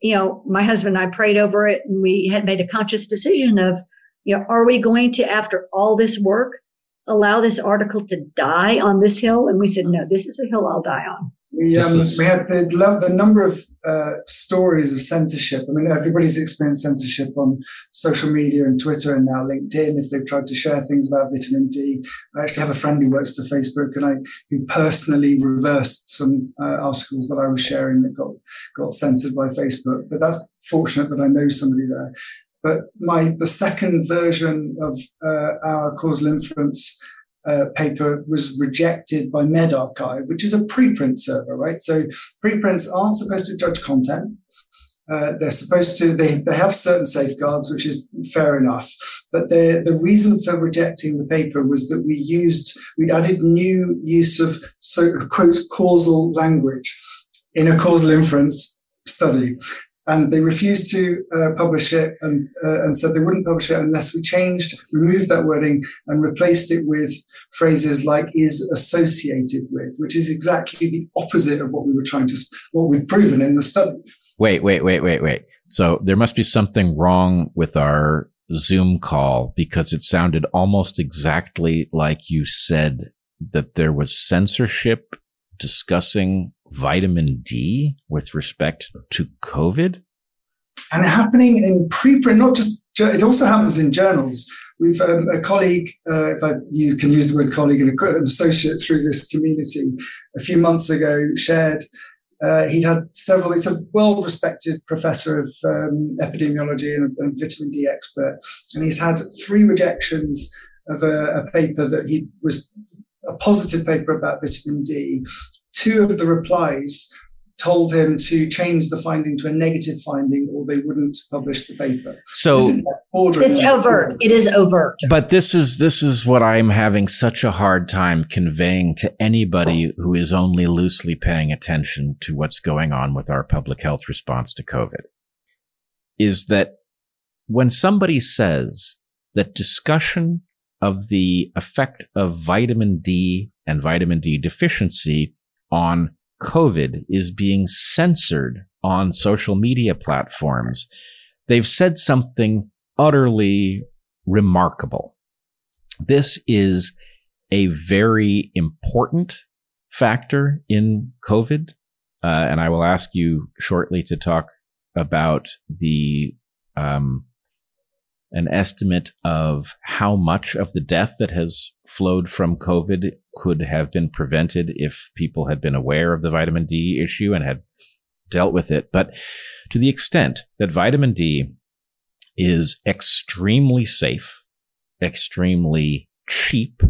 you know, my husband and I prayed over it and we had made a conscious decision of, you know, are we going to, after all this work, allow this article to die on this hill? And we said, no, this is a hill I'll die on. We, um, is... we had the, the number of uh, stories of censorship. I mean, everybody's experienced censorship on social media and Twitter and now LinkedIn if they've tried to share things about vitamin D. I actually have a friend who works for Facebook and I who personally reversed some uh, articles that I was sharing that got got censored by Facebook. But that's fortunate that I know somebody there. But my the second version of uh, our causal inference uh, paper was rejected by medRxiv, which is a preprint server, right? So preprints aren't supposed to judge content. Uh, they're supposed to, they, they have certain safeguards, which is fair enough. But the, the reason for rejecting the paper was that we used, we added new use of so, quote, causal language in a causal inference study and they refused to uh, publish it and, uh, and said they wouldn't publish it unless we changed, removed that wording and replaced it with phrases like is associated with, which is exactly the opposite of what we were trying to, what we'd proven in the study. Wait, wait, wait, wait, wait. So there must be something wrong with our Zoom call because it sounded almost exactly like you said that there was censorship discussing vitamin D with respect to COVID? And happening in preprint, not just, it also happens in journals. We've um, a colleague, uh, if I, you can use the word colleague, and an associate through this community, a few months ago shared uh, he'd had several, he's a well respected professor of um, epidemiology and a, vitamin D expert. And he's had three rejections of a, a, paper that he was a positive paper about vitamin D two of the replies told him to change the finding to a negative finding or they wouldn't publish the paper. So it's overt. It is overt. But this is this is what I'm having such a hard time conveying to anybody who is only loosely paying attention to what's going on with our public health response to COVID. Is that when somebody says that discussion of the effect of vitamin D and vitamin D deficiency on COVID is being censored on social media platforms. They've said something utterly remarkable. This is a very important factor in COVID. Uh, and I will ask you shortly to talk about the um, an estimate of how much of the death that has flowed from COVID could have been prevented if people had been aware of the vitamin D issue and had dealt with it. But to the extent that vitamin D is extremely safe, extremely cheap,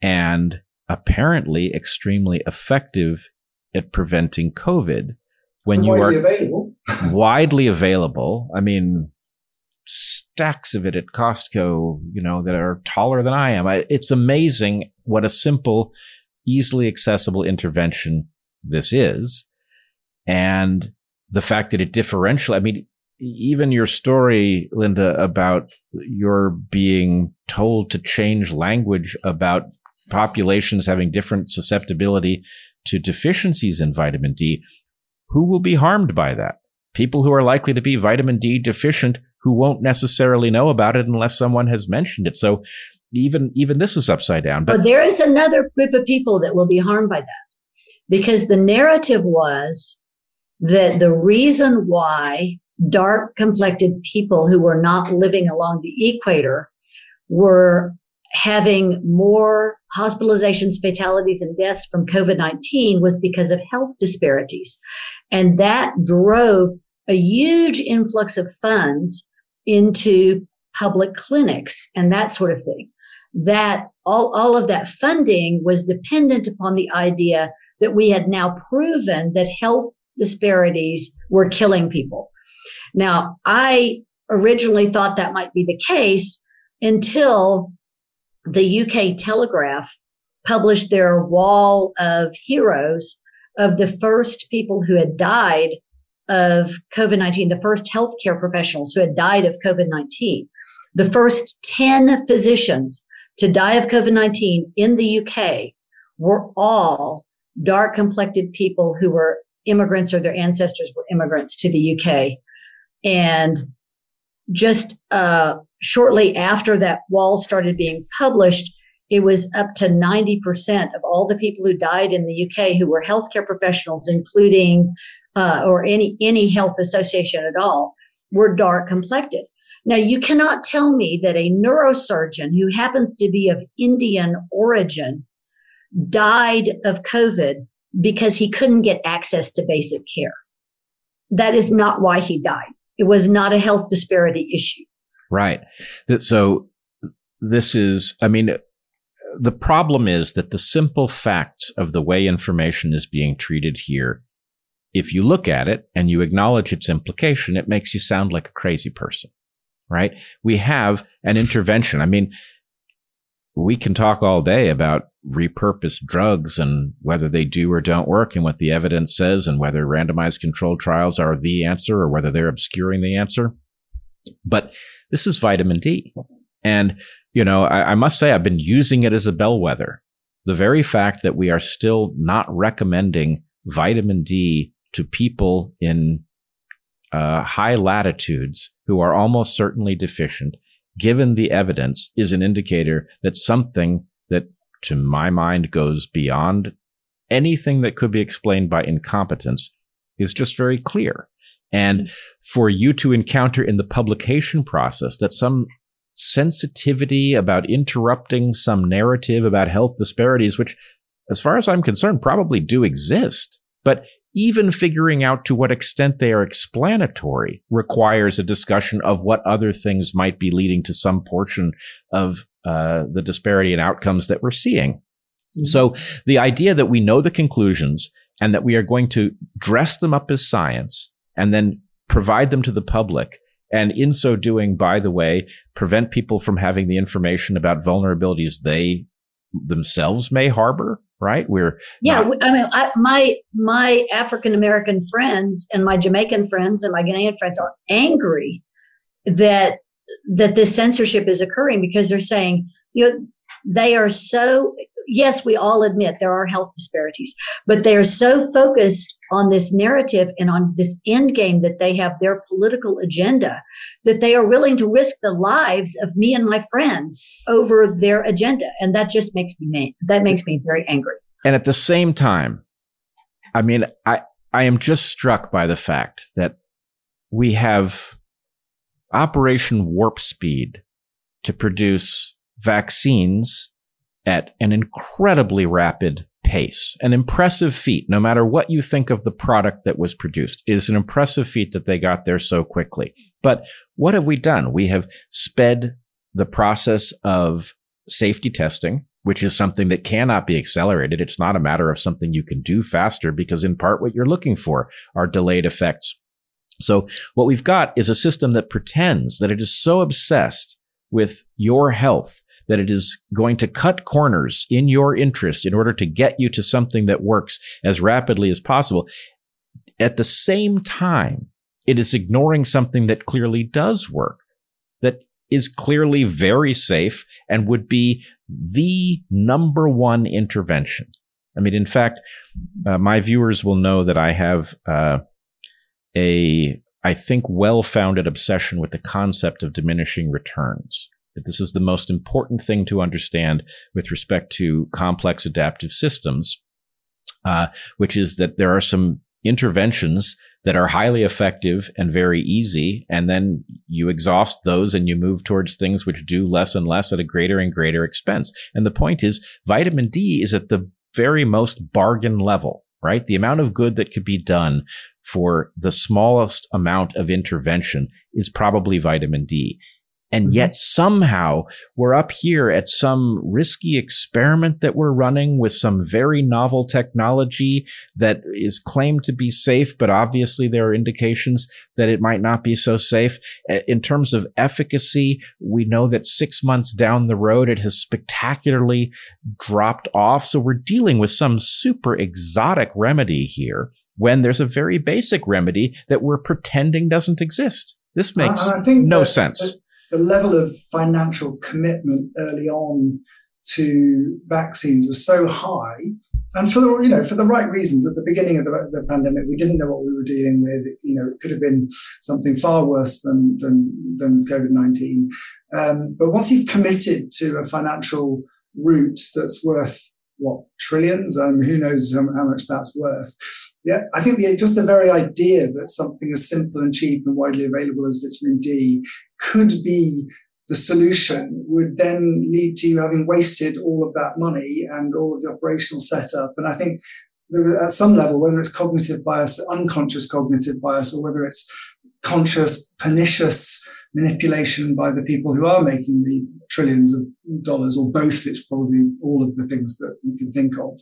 and apparently extremely effective at preventing COVID when you are available. widely available. I mean, stacks of it at Costco, you know, that are taller than I am. I, it's amazing what a simple, easily accessible intervention this is. And the fact that it differential, I mean, even your story, Linda, about your being told to change language about populations having different susceptibility to deficiencies in vitamin D. Who will be harmed by that? People who are likely to be vitamin D deficient who won't necessarily know about it unless someone has mentioned it. So even even this is upside down. But, but there is another group of people that will be harmed by that. Because the narrative was that the reason why dark complected people who were not living along the equator were having more hospitalizations, fatalities, and deaths from COVID 19 was because of health disparities. And that drove a huge influx of funds into public clinics and that sort of thing. That all, all of that funding was dependent upon the idea that we had now proven that health disparities were killing people. Now, I originally thought that might be the case until the UK Telegraph published their wall of heroes of the first people who had died of COVID 19, the first healthcare professionals who had died of COVID 19, the first 10 physicians to die of COVID 19 in the UK were all dark complected people who were immigrants or their ancestors were immigrants to the UK. And just uh, shortly after that wall started being published, it was up to 90% of all the people who died in the UK who were healthcare professionals, including uh, or any any health association at all, were dark complected. Now, you cannot tell me that a neurosurgeon who happens to be of Indian origin died of COVID because he couldn't get access to basic care. That is not why he died. It was not a health disparity issue. Right. So this is, I mean, the problem is that the simple facts of the way information is being treated here, if you look at it and you acknowledge its implication, it makes you sound like a crazy person, right? We have an intervention. I mean, we can talk all day about repurposed drugs and whether they do or don't work and what the evidence says and whether randomized controlled trials are the answer or whether they're obscuring the answer. But this is vitamin D. And, you know, I, I must say I've been using it as a bellwether. The very fact that we are still not recommending vitamin D to people in uh, high latitudes who are almost certainly deficient given the evidence, is an indicator that something that, to my mind, goes beyond anything that could be explained by incompetence is just very clear. And for you to encounter in the publication process that some sensitivity about interrupting some narrative about health disparities, which, as far as I'm concerned, probably do exist, but even figuring out to what extent they are explanatory requires a discussion of what other things might be leading to some portion of uh, the disparity in outcomes that we're seeing. Mm-hmm. So the idea that we know the conclusions and that we are going to dress them up as science and then provide them to the public and in so doing, by the way, prevent people from having the information about vulnerabilities they themselves may harbor right? We're yeah. Not- I mean, I, my my African American friends and my Jamaican friends and my Ghanaian friends are angry that that this censorship is occurring because they're saying you know they are so yes, we all admit there are health disparities, but they are so focused on this narrative and on this end game that they have their political agenda that they are willing to risk the lives of me and my friends over their agenda. And that just makes me. That makes me very angry. And at the same time, I mean, I, I am just struck by the fact that we have Operation Warp Speed to produce vaccines at an incredibly rapid pace, an impressive feat, no matter what you think of the product that was produced. It is an impressive feat that they got there so quickly. But what have we done? We have sped the process of safety testing, which is something that cannot be accelerated. It's not a matter of something you can do faster because in part what you're looking for are delayed effects. So what we've got is a system that pretends that it is so obsessed with your health that it is going to cut corners in your interest in order to get you to something that works as rapidly as possible. At the same time, it is ignoring something that clearly does work, that is clearly very safe and would be the number one intervention. I mean, in fact, uh, my viewers will know that I have uh, a, I think, well-founded obsession with the concept of diminishing returns that this is the most important thing to understand with respect to complex adaptive systems, uh, which is that there are some interventions that are highly effective and very easy. And then you exhaust those and you move towards things which do less and less at a greater and greater expense. And the point is vitamin D is at the very most bargain level, right? The amount of good that could be done for the smallest amount of intervention is probably vitamin D. And mm-hmm. yet somehow we're up here at some risky experiment that we're running with some very novel technology that is claimed to be safe, but obviously there are indications that it might not be so safe. In terms of efficacy, we know that six months down the road, it has spectacularly dropped off. So we're dealing with some super exotic remedy here when there's a very basic remedy that we're pretending doesn't exist. This makes no sense the level of financial commitment early on to vaccines was so high, and for the you know for the right reasons. At the beginning of the, the pandemic, we didn't know what we were dealing with. You know, it could have been something far worse than than, than COVID nineteen. Um, but once you've committed to a financial route that's worth what trillions? Um, who knows how, how much that's worth? Yeah, I think the, just the very idea that something as simple and cheap and widely available as vitamin D could be the solution would then lead to you having wasted all of that money and all of the operational setup. And I think at some level, whether it's cognitive bias, unconscious cognitive bias, or whether it's conscious, pernicious manipulation by the people who are making the trillions of dollars, or both, it's probably all of the things that we can think of.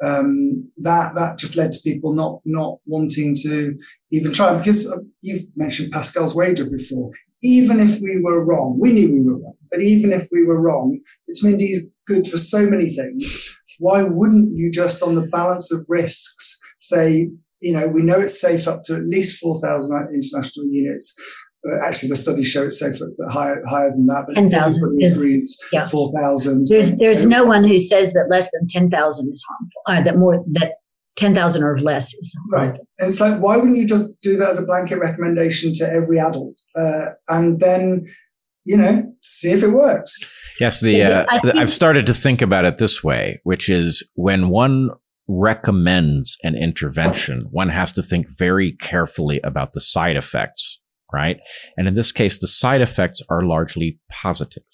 Um, that that just led to people not not wanting to even try because uh, you've mentioned Pascal's wager before even if we were wrong, we knew we were wrong, but even if we were wrong, vitamin D is good for so many things. Why wouldn't you just, on the balance of risks, say, you know, we know it's safe up to at least 4,000 international units. Uh, actually, the studies show it's safe but higher, higher than that. But 10,000 is yeah. 4,000. There's, there's no one who says that less than 10,000 is harmful, uh, that more, that 10,000 or less is right. And it's like, why wouldn't you just do that as a blanket recommendation to every adult uh, and then, you know, see if it works? Yes, the, uh, think- I've started to think about it this way, which is when one recommends an intervention, one has to think very carefully about the side effects, right? And in this case, the side effects are largely positive,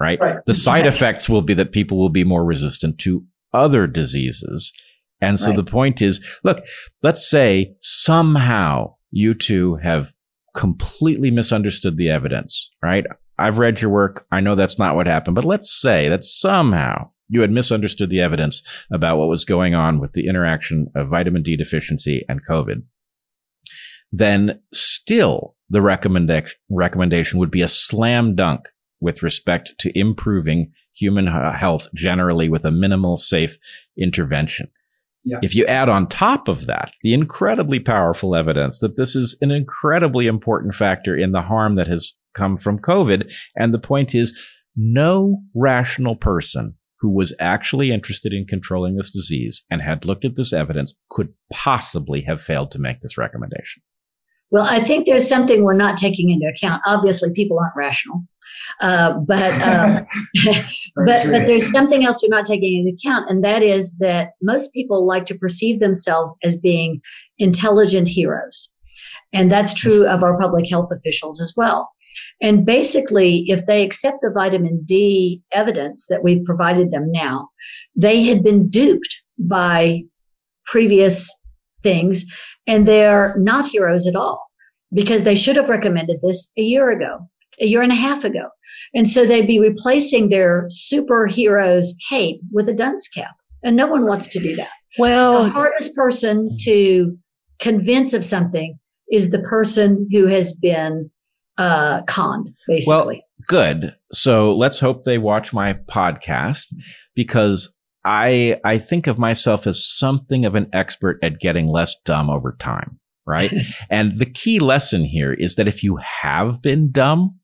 right? right. The side effects will be that people will be more resistant to other diseases and so right. the point is, look, let's say somehow you two have completely misunderstood the evidence, right? I've read your work. I know that's not what happened, but let's say that somehow you had misunderstood the evidence about what was going on with the interaction of vitamin D deficiency and COVID. Then still the recommendation recommendation would be a slam dunk with respect to improving human health generally with a minimal safe intervention. Yeah. If you add on top of that the incredibly powerful evidence that this is an incredibly important factor in the harm that has come from COVID, and the point is, no rational person who was actually interested in controlling this disease and had looked at this evidence could possibly have failed to make this recommendation. Well, I think there's something we're not taking into account. Obviously, people aren't rational, uh, but uh, but but there's something else you're not taking into account, and that is that most people like to perceive themselves as being intelligent heroes, and that's true of our public health officials as well. And basically, if they accept the vitamin D evidence that we've provided them now, they had been duped by previous things and they're not heroes at all because they should have recommended this a year ago, a year and a half ago. And so they'd be replacing their superhero's cape with a dunce cap. And no one wants to do that. Well, the hardest person to convince of something is the person who has been uh, conned, basically. Well, good. So let's hope they watch my podcast because I I think of myself as something of an expert at getting less dumb over time, right? and the key lesson here is that if you have been dumb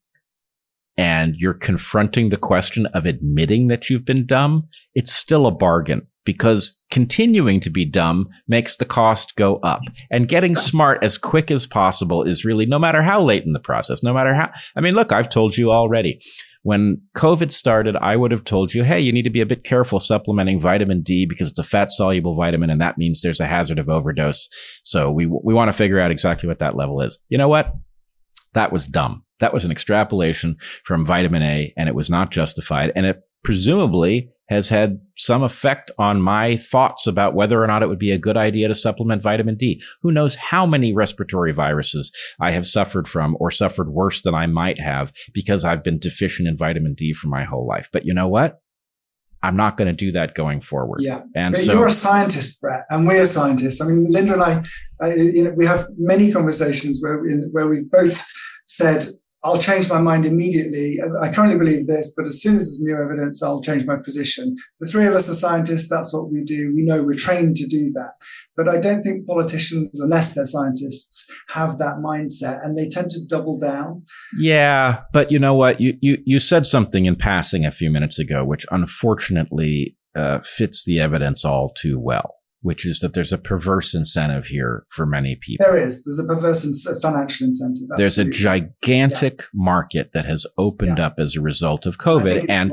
and you're confronting the question of admitting that you've been dumb, it's still a bargain because continuing to be dumb makes the cost go up. And getting smart as quick as possible is really no matter how late in the process, no matter how, I mean, look, I've told you already when COVID started, I would have told you, hey, you need to be a bit careful supplementing vitamin D because it's a fat soluble vitamin and that means there's a hazard of overdose. So we, we want to figure out exactly what that level is. You know what? That was dumb. That was an extrapolation from vitamin A and it was not justified. And it presumably has had some effect on my thoughts about whether or not it would be a good idea to supplement vitamin D. Who knows how many respiratory viruses I have suffered from or suffered worse than I might have because I've been deficient in vitamin D for my whole life. But you know what? I'm not going to do that going forward. Yeah, and so you're a scientist, Bret, and we're scientists. I mean, Linda and I, uh, you know, we have many conversations where where we've both said I'll change my mind immediately. I currently believe this, but as soon as there's new evidence, I'll change my position. The three of us are scientists. That's what we do. We know we're trained to do that. But I don't think politicians, unless they're scientists, have that mindset and they tend to double down. Yeah. But you know what? You, you, you said something in passing a few minutes ago, which unfortunately uh, fits the evidence all too well which is that there's a perverse incentive here for many people. There is. There's a perverse in- financial incentive. Absolutely. There's a gigantic yeah. market that has opened yeah. up as a result of COVID. And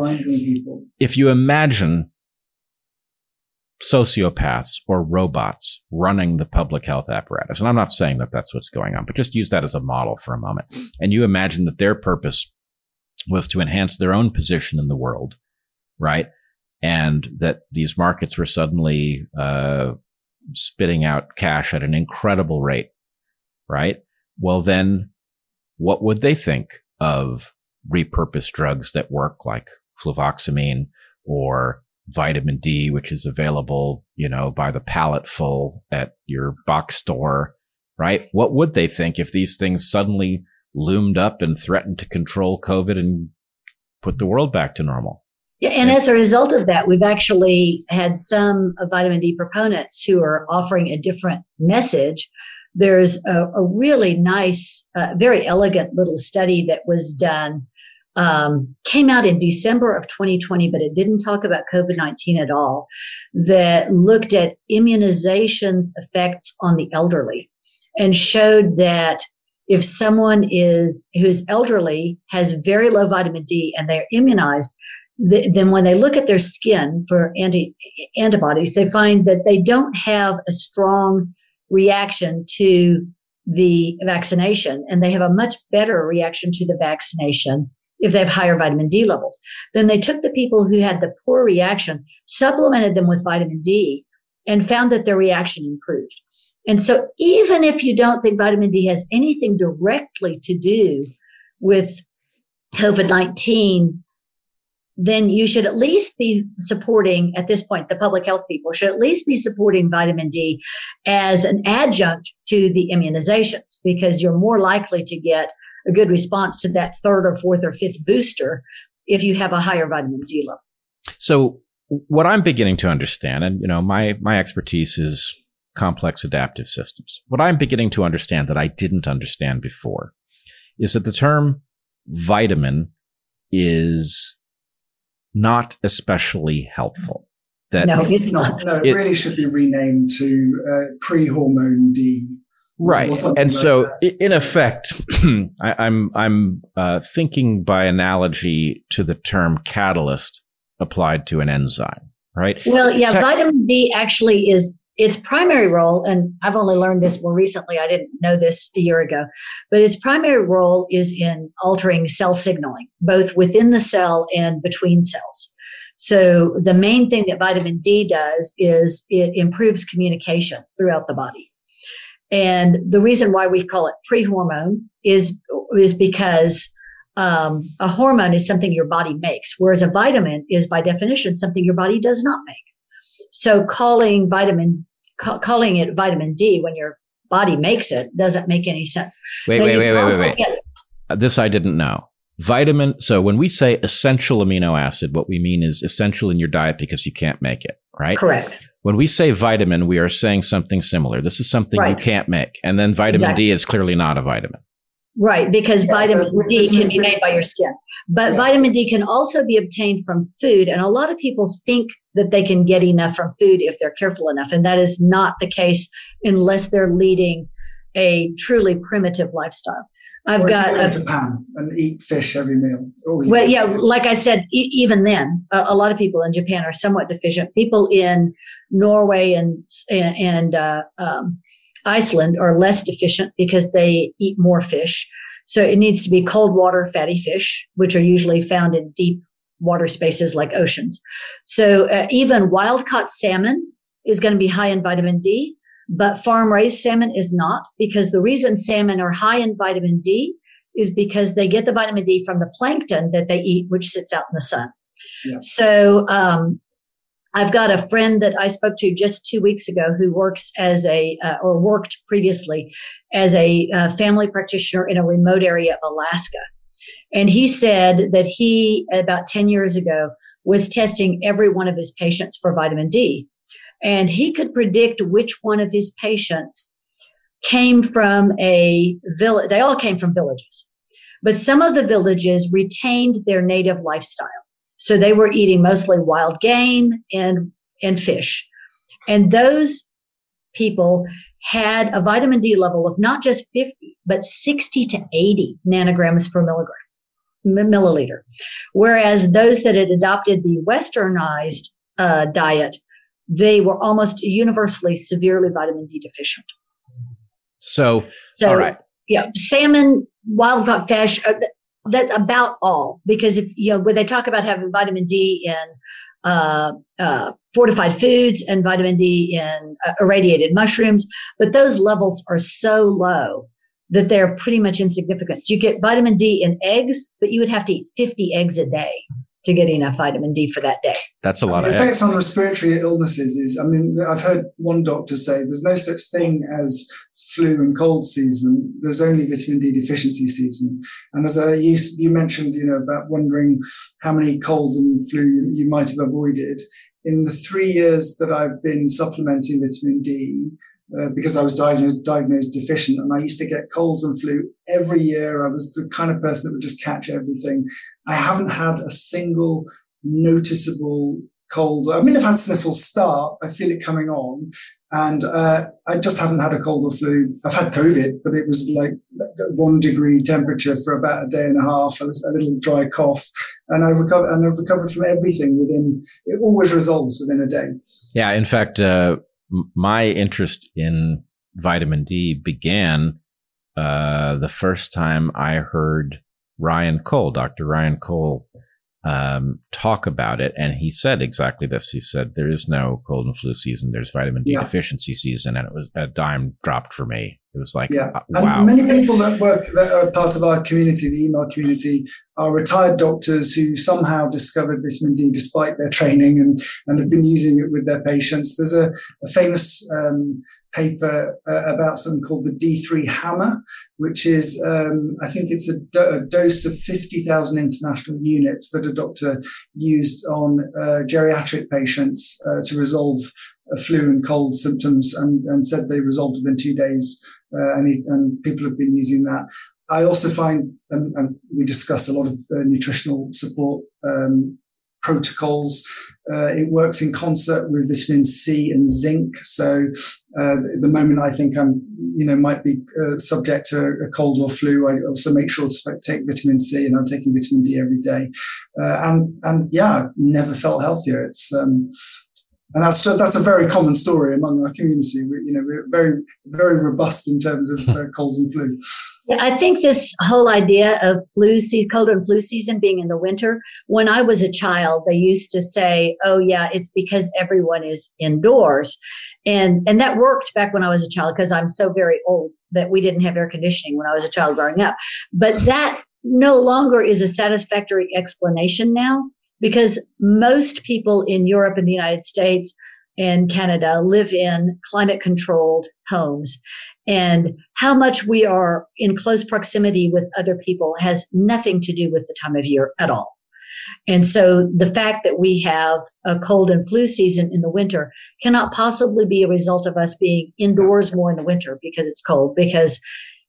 if you imagine sociopaths or robots running the public health apparatus, and I'm not saying that that's what's going on, but just use that as a model for a moment. And you imagine that their purpose was to enhance their own position in the world, right? And that these markets were suddenly uh, spitting out cash at an incredible rate, right? Well, then what would they think of repurposed drugs that work like fluvoxamine or vitamin D, which is available, you know, by the pallet full at your box store, right? What would they think if these things suddenly loomed up and threatened to control COVID and put the world back to normal? Yeah, and as a result of that, we've actually had some vitamin D proponents who are offering a different message. There's a, a really nice, uh, very elegant little study that was done, um, came out in December of 2020, but it didn't talk about COVID 19 at all, that looked at immunization's effects on the elderly and showed that if someone is who's elderly has very low vitamin D and they're immunized, the, then when they look at their skin for anti antibodies, they find that they don't have a strong reaction to the vaccination, and they have a much better reaction to the vaccination if they have higher vitamin D levels. Then they took the people who had the poor reaction, supplemented them with vitamin D, and found that their reaction improved. And so, even if you don't think vitamin D has anything directly to do with COVID 19, then you should at least be supporting, at this point, the public health people should at least be supporting vitamin D as an adjunct to the immunizations because you're more likely to get a good response to that third or fourth or fifth booster if you have a higher vitamin D level. So, what I'm beginning to understand, and you know, my my expertise is complex adaptive systems. What I'm beginning to understand that I didn't understand before is that the term vitamin is not especially helpful. That no, it's not. No, it, it really should be renamed to uh, pre-hormone D. Right, and so that. in effect, I, am I'm, I'm uh, thinking by analogy to the term catalyst applied to an enzyme. Right. Well, yeah, Te- vitamin D actually is its primary role, and I've only learned this more recently, I didn't know this a year ago, but its primary role is in altering cell signaling, both within the cell and between cells. So the main thing that vitamin D does is it improves communication throughout the body. And the reason why we call it pre-hormone is, is because um, a hormone is something your body makes, whereas a vitamin is by definition something your body does not make. So calling vitamin ca- calling it vitamin D when your body makes it doesn't make any sense. Wait, wait, wait, wait, wait, wait. Get, uh, this I didn't know. Vitamin. So when we say essential amino acid, what we mean is essential in your diet because you can't make it, right? Correct. When we say vitamin, we are saying something similar. This is something right. you can't make. And then vitamin exactly. D is clearly not a vitamin. Right, because yeah, vitamin so D can be made by your skin. But yeah. vitamin D can also be obtained from food. And a lot of people think that they can get enough from food if they're careful enough. And that is not the case unless they're leading a truly primitive lifestyle. I've or got a, Japan and eat fish every meal. Well, yeah, like I said, e- even then, a, a, lot of people in Japan are somewhat deficient. People in Norway and and uh, um, Iceland are less deficient because they eat more fish. So it needs to be cold water fatty fish, which are usually found in deep water spaces like oceans. So uh, even wild caught salmon is going to be high in vitamin D, but farm raised salmon is not because the reason salmon are high in vitamin D is because they get the vitamin D from the plankton that they eat, which sits out in the sun. Yeah. So um, I've got a friend that I spoke to just two weeks ago who works as a, uh, or worked previously as a uh, family practitioner in a remote area of Alaska. And he said that he, about 10 years ago, was testing every one of his patients for vitamin D. And he could predict which one of his patients came from a village. They all came from villages, but some of the villages retained their native lifestyle. So they were eating mostly wild game and, and fish. And those people had a vitamin D level of not just 50, but 60 to 80 nanograms per milligram milliliter. Whereas those that had adopted the westernized uh, diet, they were almost universally severely vitamin D deficient. So, so all right. Yeah, salmon, wild caught fish, uh, that's about all. Because if, you know, when they talk about having vitamin D in uh, uh, fortified foods and vitamin D in uh, irradiated mushrooms, but those levels are so low that they're pretty much insignificant. So you get vitamin D in eggs, but you would have to eat 50 eggs a day to get enough vitamin D for that day. That's a lot the of effects on respiratory illnesses is, I mean, I've heard one doctor say there's no such thing as flu and cold season. There's only vitamin D deficiency season. And as a, you, you mentioned, you know, about wondering how many colds and flu you, you might have avoided. In the three years that I've been supplementing vitamin D, uh, because I was diagnosed, diagnosed deficient and I used to get colds and flu every year. I was the kind of person that would just catch everything. I haven't had a single noticeable cold. I mean, I've had sniffles start. I feel it coming on. And uh, I just haven't had a cold or flu. I've had COVID, but it was like one degree temperature for about a day and a half, a little dry cough, and I've recovered. And I've recovered from everything within. It always resolves within a day. Yeah, in fact, uh, my interest in vitamin D began uh, the first time I heard Ryan Cole, Dr. Ryan Cole, um, talk about it. And he said exactly this. He said, There is no cold and flu season, there's vitamin D yeah. deficiency season. And it was a dime dropped for me. It was like, yeah. Uh, wow. And many people that work, that are part of our community, the email community, are retired doctors who somehow discovered vitamin D despite their training and, and have been using it with their patients. There's a, a famous um, paper uh, about something called the D3 hammer, which is, um, I think it's a, do- a, dose of 50,000 international units that a doctor used on uh, geriatric patients uh, to resolve flu and cold symptoms and, and said they resolved within two days uh, and, he, and people have been using that. I also find, and, and we discuss a lot of uh, nutritional support um, protocols. Uh, it works in concert with vitamin C and zinc. So uh, the moment I think I'm, you know, might be uh, subject to a cold or flu, I also make sure to take vitamin C, and I'm taking vitamin D every day. Uh, and and yeah, never felt healthier. It's um, and that's that's a very common story among our community. We, you know, we're very very robust in terms of uh, colds and flu. I think this whole idea of flu season, cold and flu season being in the winter. When I was a child, they used to say, "Oh yeah, it's because everyone is indoors," and and that worked back when I was a child because I'm so very old that we didn't have air conditioning when I was a child growing up. But that no longer is a satisfactory explanation now because most people in Europe and the United States and Canada live in climate controlled homes. And how much we are in close proximity with other people has nothing to do with the time of year at all. And so the fact that we have a cold and flu season in the winter cannot possibly be a result of us being indoors more in the winter because it's cold. Because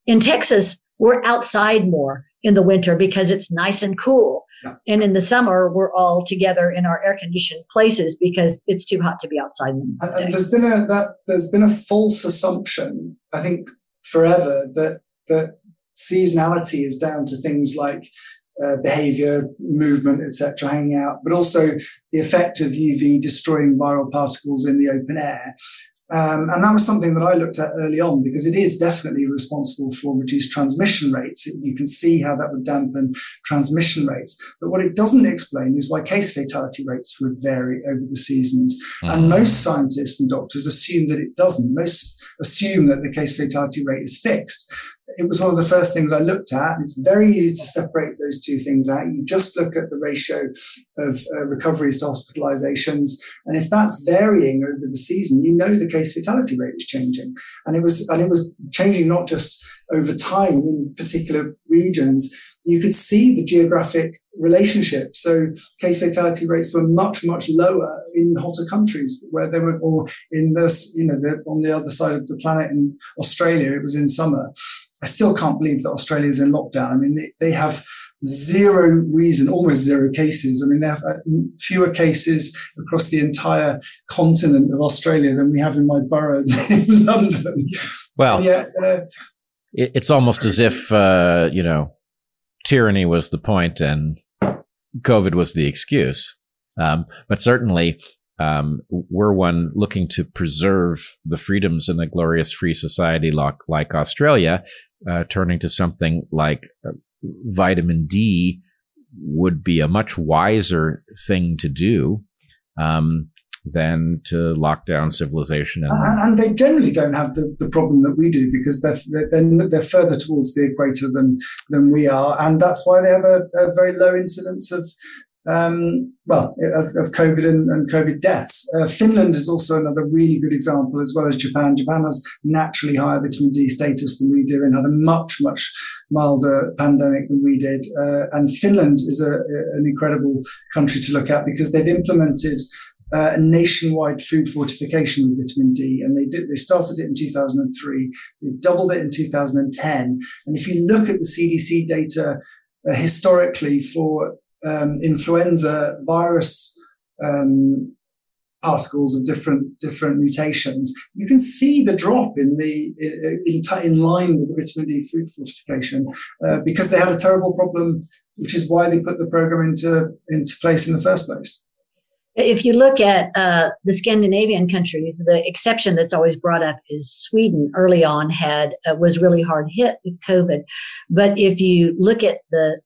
in Texas, we're outside more in the winter because it's nice and cool. And in the summer, we're all together in our air conditioned places because it's too hot to be outside. The there's been a that there's been a false assumption, I think, forever that that seasonality is down to things like uh, behavior, movement, etc., hanging out, but also the effect of UV destroying viral particles in the open air. Um, and that was something that I looked at early on because it is definitely responsible for reduced transmission rates. You can see how that would dampen transmission rates. But what it doesn't explain is why case fatality rates would vary over the seasons. Mm-hmm. And most scientists and doctors assume that it doesn't. Most assume that the case fatality rate is fixed it was one of the first things I looked at. It's very easy to separate those two things out. You just look at the ratio of uh, recoveries to hospitalizations. And if that's varying over the season, you know the case fatality rate is changing. And it was, and it was changing not just over time in particular regions. You could see the geographic relationship. So case fatality rates were much, much lower in hotter countries where they were, or in this, you know, on the other side of the planet in Australia, it was in summer. I still can't believe that Australia is in lockdown. I mean, they, they have zero reason, almost zero cases. I mean, they have fewer cases across the entire continent of Australia than we have in my borough in London. Well, yeah, uh, it's almost as if uh, you know tyranny was the point and COVID was the excuse. Um, but certainly, um, we're one looking to preserve the freedoms in a glorious free society like, like Australia, uh, turning to something like uh, vitamin D would be a much wiser thing to do. Um, than to lock down civilization. And, and they generally don't have the, the problem that we do because they're, they're, they're further towards the equator than, than we are. And that's why they have a, a very low incidence of um, well, of, of, COVID and, and COVID deaths. Uh, Finland is also another really good example, as well as Japan. Japan has naturally higher vitamin D status than we do and had a much, much milder pandemic than we did. Uh, and Finland is a, an incredible country to look at because they've implemented uh, a nationwide food fortification with vitamin D, and they did. They started it in 2003. They doubled it in 2010. And if you look at the CDC data uh, historically for um, influenza virus um, particles of different different mutations, you can see the drop in the in, in line with the vitamin D food fortification uh, because they had a terrible problem, which is why they put the program into into place in the first place. If you look at uh, the Scandinavian countries, the exception that's always brought up is Sweden. Early on, had uh, was really hard hit with COVID, but if you look at the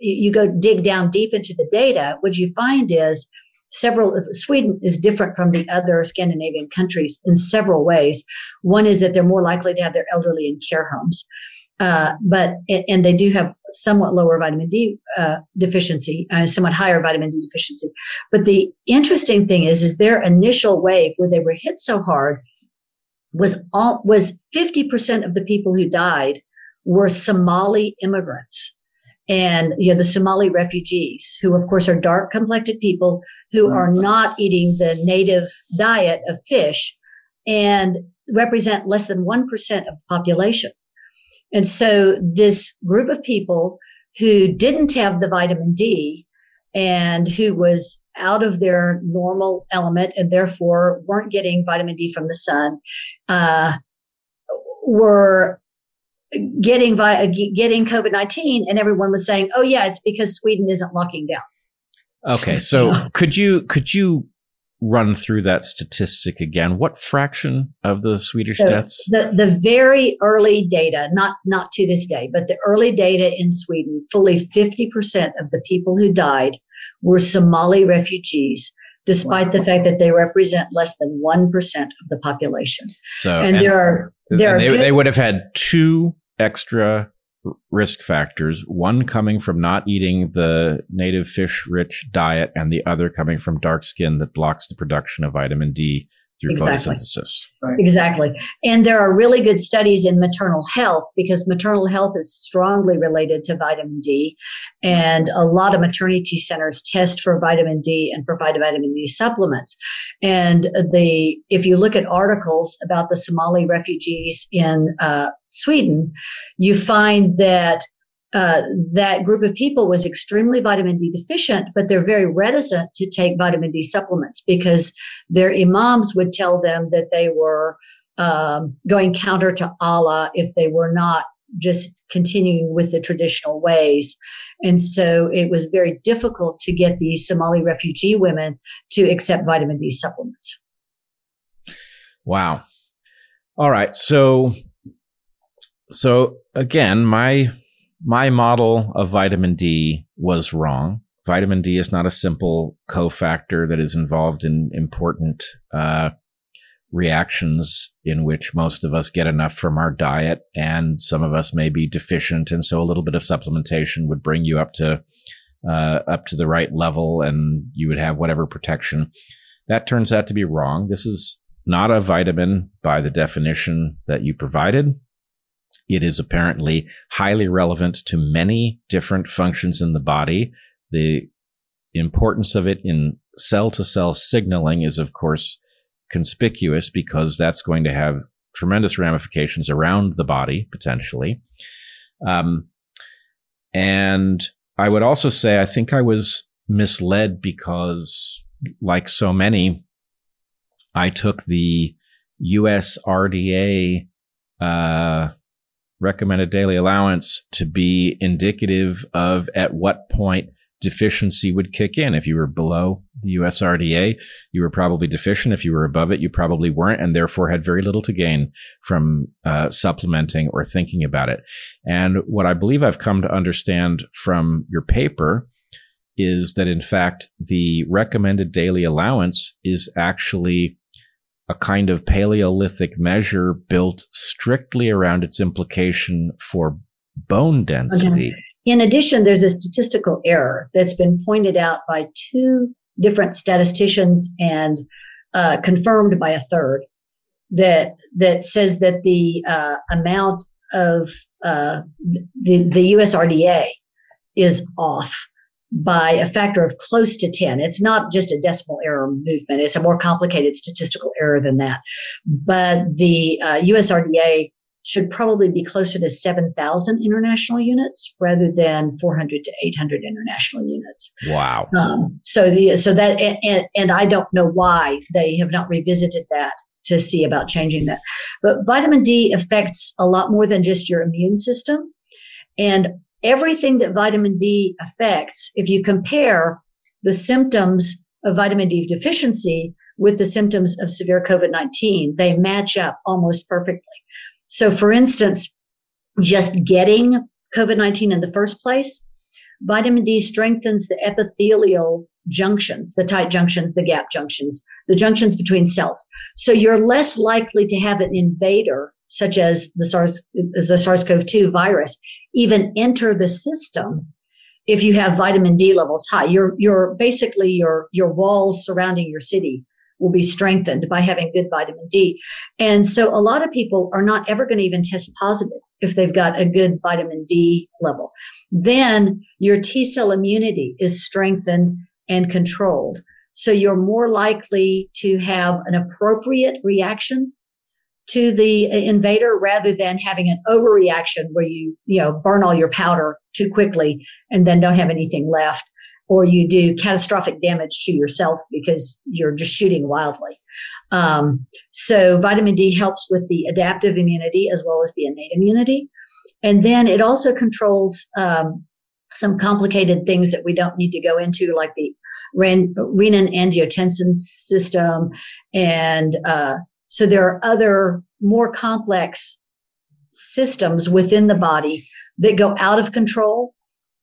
you go dig down deep into the data, what you find is several Sweden is different from the other Scandinavian countries in several ways. One is that they're more likely to have their elderly in care homes. Uh, but and they do have somewhat lower vitamin D uh, deficiency, uh, somewhat higher vitamin D deficiency. But the interesting thing is, is their initial wave where they were hit so hard was all was fifty percent of the people who died were Somali immigrants and you know the Somali refugees, who of course are dark complected people who are not eating the native diet of fish, and represent less than one percent of the population. And so this group of people who didn't have the vitamin D and who was out of their normal element and therefore weren't getting vitamin D from the sun uh, were getting vi- uh, getting COVID nineteen, and everyone was saying, "Oh yeah, it's because Sweden isn't locking down." Okay, so yeah. could you could you run through that statistic again? What fraction of the Swedish so deaths? The the very early data, not not to this day, but the early data in Sweden, fully fifty percent of the people who died were Somali refugees despite wow. the fact that they represent less than 1% of the population. So, and, and there are, there and they, they would have had two extra risk factors one coming from not eating the native fish rich diet and the other coming from dark skin that blocks the production of vitamin D through exactly. photosynthesis. Right. Exactly. And there are really good studies in maternal health because maternal health is strongly related to vitamin D. And a lot of maternity centers test for vitamin D and provide vitamin D supplements. And the if you look at articles about the Somali refugees in uh, Sweden, you find that uh, that group of people was extremely vitamin D deficient, but they're very reticent to take vitamin D supplements because their imams would tell them that they were um, going counter to Allah if they were not just continuing with the traditional ways. And so it was very difficult to get these Somali refugee women to accept vitamin D supplements. Wow. All right. So, so again, my my model of vitamin D was wrong. Vitamin D is not a simple cofactor that is involved in important uh, reactions in which most of us get enough from our diet, and some of us may be deficient, and so a little bit of supplementation would bring you up to uh, up to the right level, and you would have whatever protection. That turns out to be wrong. This is not a vitamin by the definition that you provided. It is apparently highly relevant to many different functions in the body. The importance of it in cell to cell signaling is, of course, conspicuous because that's going to have tremendous ramifications around the body potentially. Um, and I would also say I think I was misled because, like so many, I took the US RDA uh, recommended daily allowance to be indicative of at what point deficiency would kick in. If you were below the USRDA, you were probably deficient. If you were above it, you probably weren't, and therefore had very little to gain from uh, supplementing or thinking about it. And what I believe I've come to understand from your paper is that, in fact, the recommended daily allowance is actually a kind of Paleolithic measure built strictly around its implication for bone density. Okay. In addition, there's a statistical error that's been pointed out by two different statisticians and uh, confirmed by a third that that says that the uh, amount of uh, the the USRDA is off by a factor of close to 10. It's not just a decimal error movement. It's a more complicated statistical error than that. But the uh, USRDA should probably be closer to 7,000 international units rather than 400 to 800 international units. Wow. Um, so the, so that, and, and I don't know why they have not revisited that to see about changing that. But vitamin D affects a lot more than just your immune system. And everything that vitamin D affects, if you compare the symptoms of vitamin D deficiency with the symptoms of severe COVID 19, they match up almost perfectly. So, for instance, just getting COVID 19 in the first place, vitamin D strengthens the epithelial junctions, the tight junctions, the gap junctions, the junctions between cells. So, you're less likely to have an invader such as the SARS, the SARS-CoV-2 virus, even enter the system if you have vitamin D levels high. Your, your basically your, your walls surrounding your city will be strengthened by having good vitamin D. And so a lot of people are not ever going to even test positive if they've got a good vitamin D level. Then your T cell immunity is strengthened and controlled. So you're more likely to have an appropriate reaction to the invader rather than having an overreaction where you, you know, burn all your powder too quickly and then don't have anything left or you do catastrophic damage to yourself because you're just shooting wildly. Um, so vitamin D helps with the adaptive immunity as well as the innate immunity. And then it also controls um, some complicated things that we don't need to go into, like the renin angiotensin system and uh, so there are other more complex systems within the body that go out of control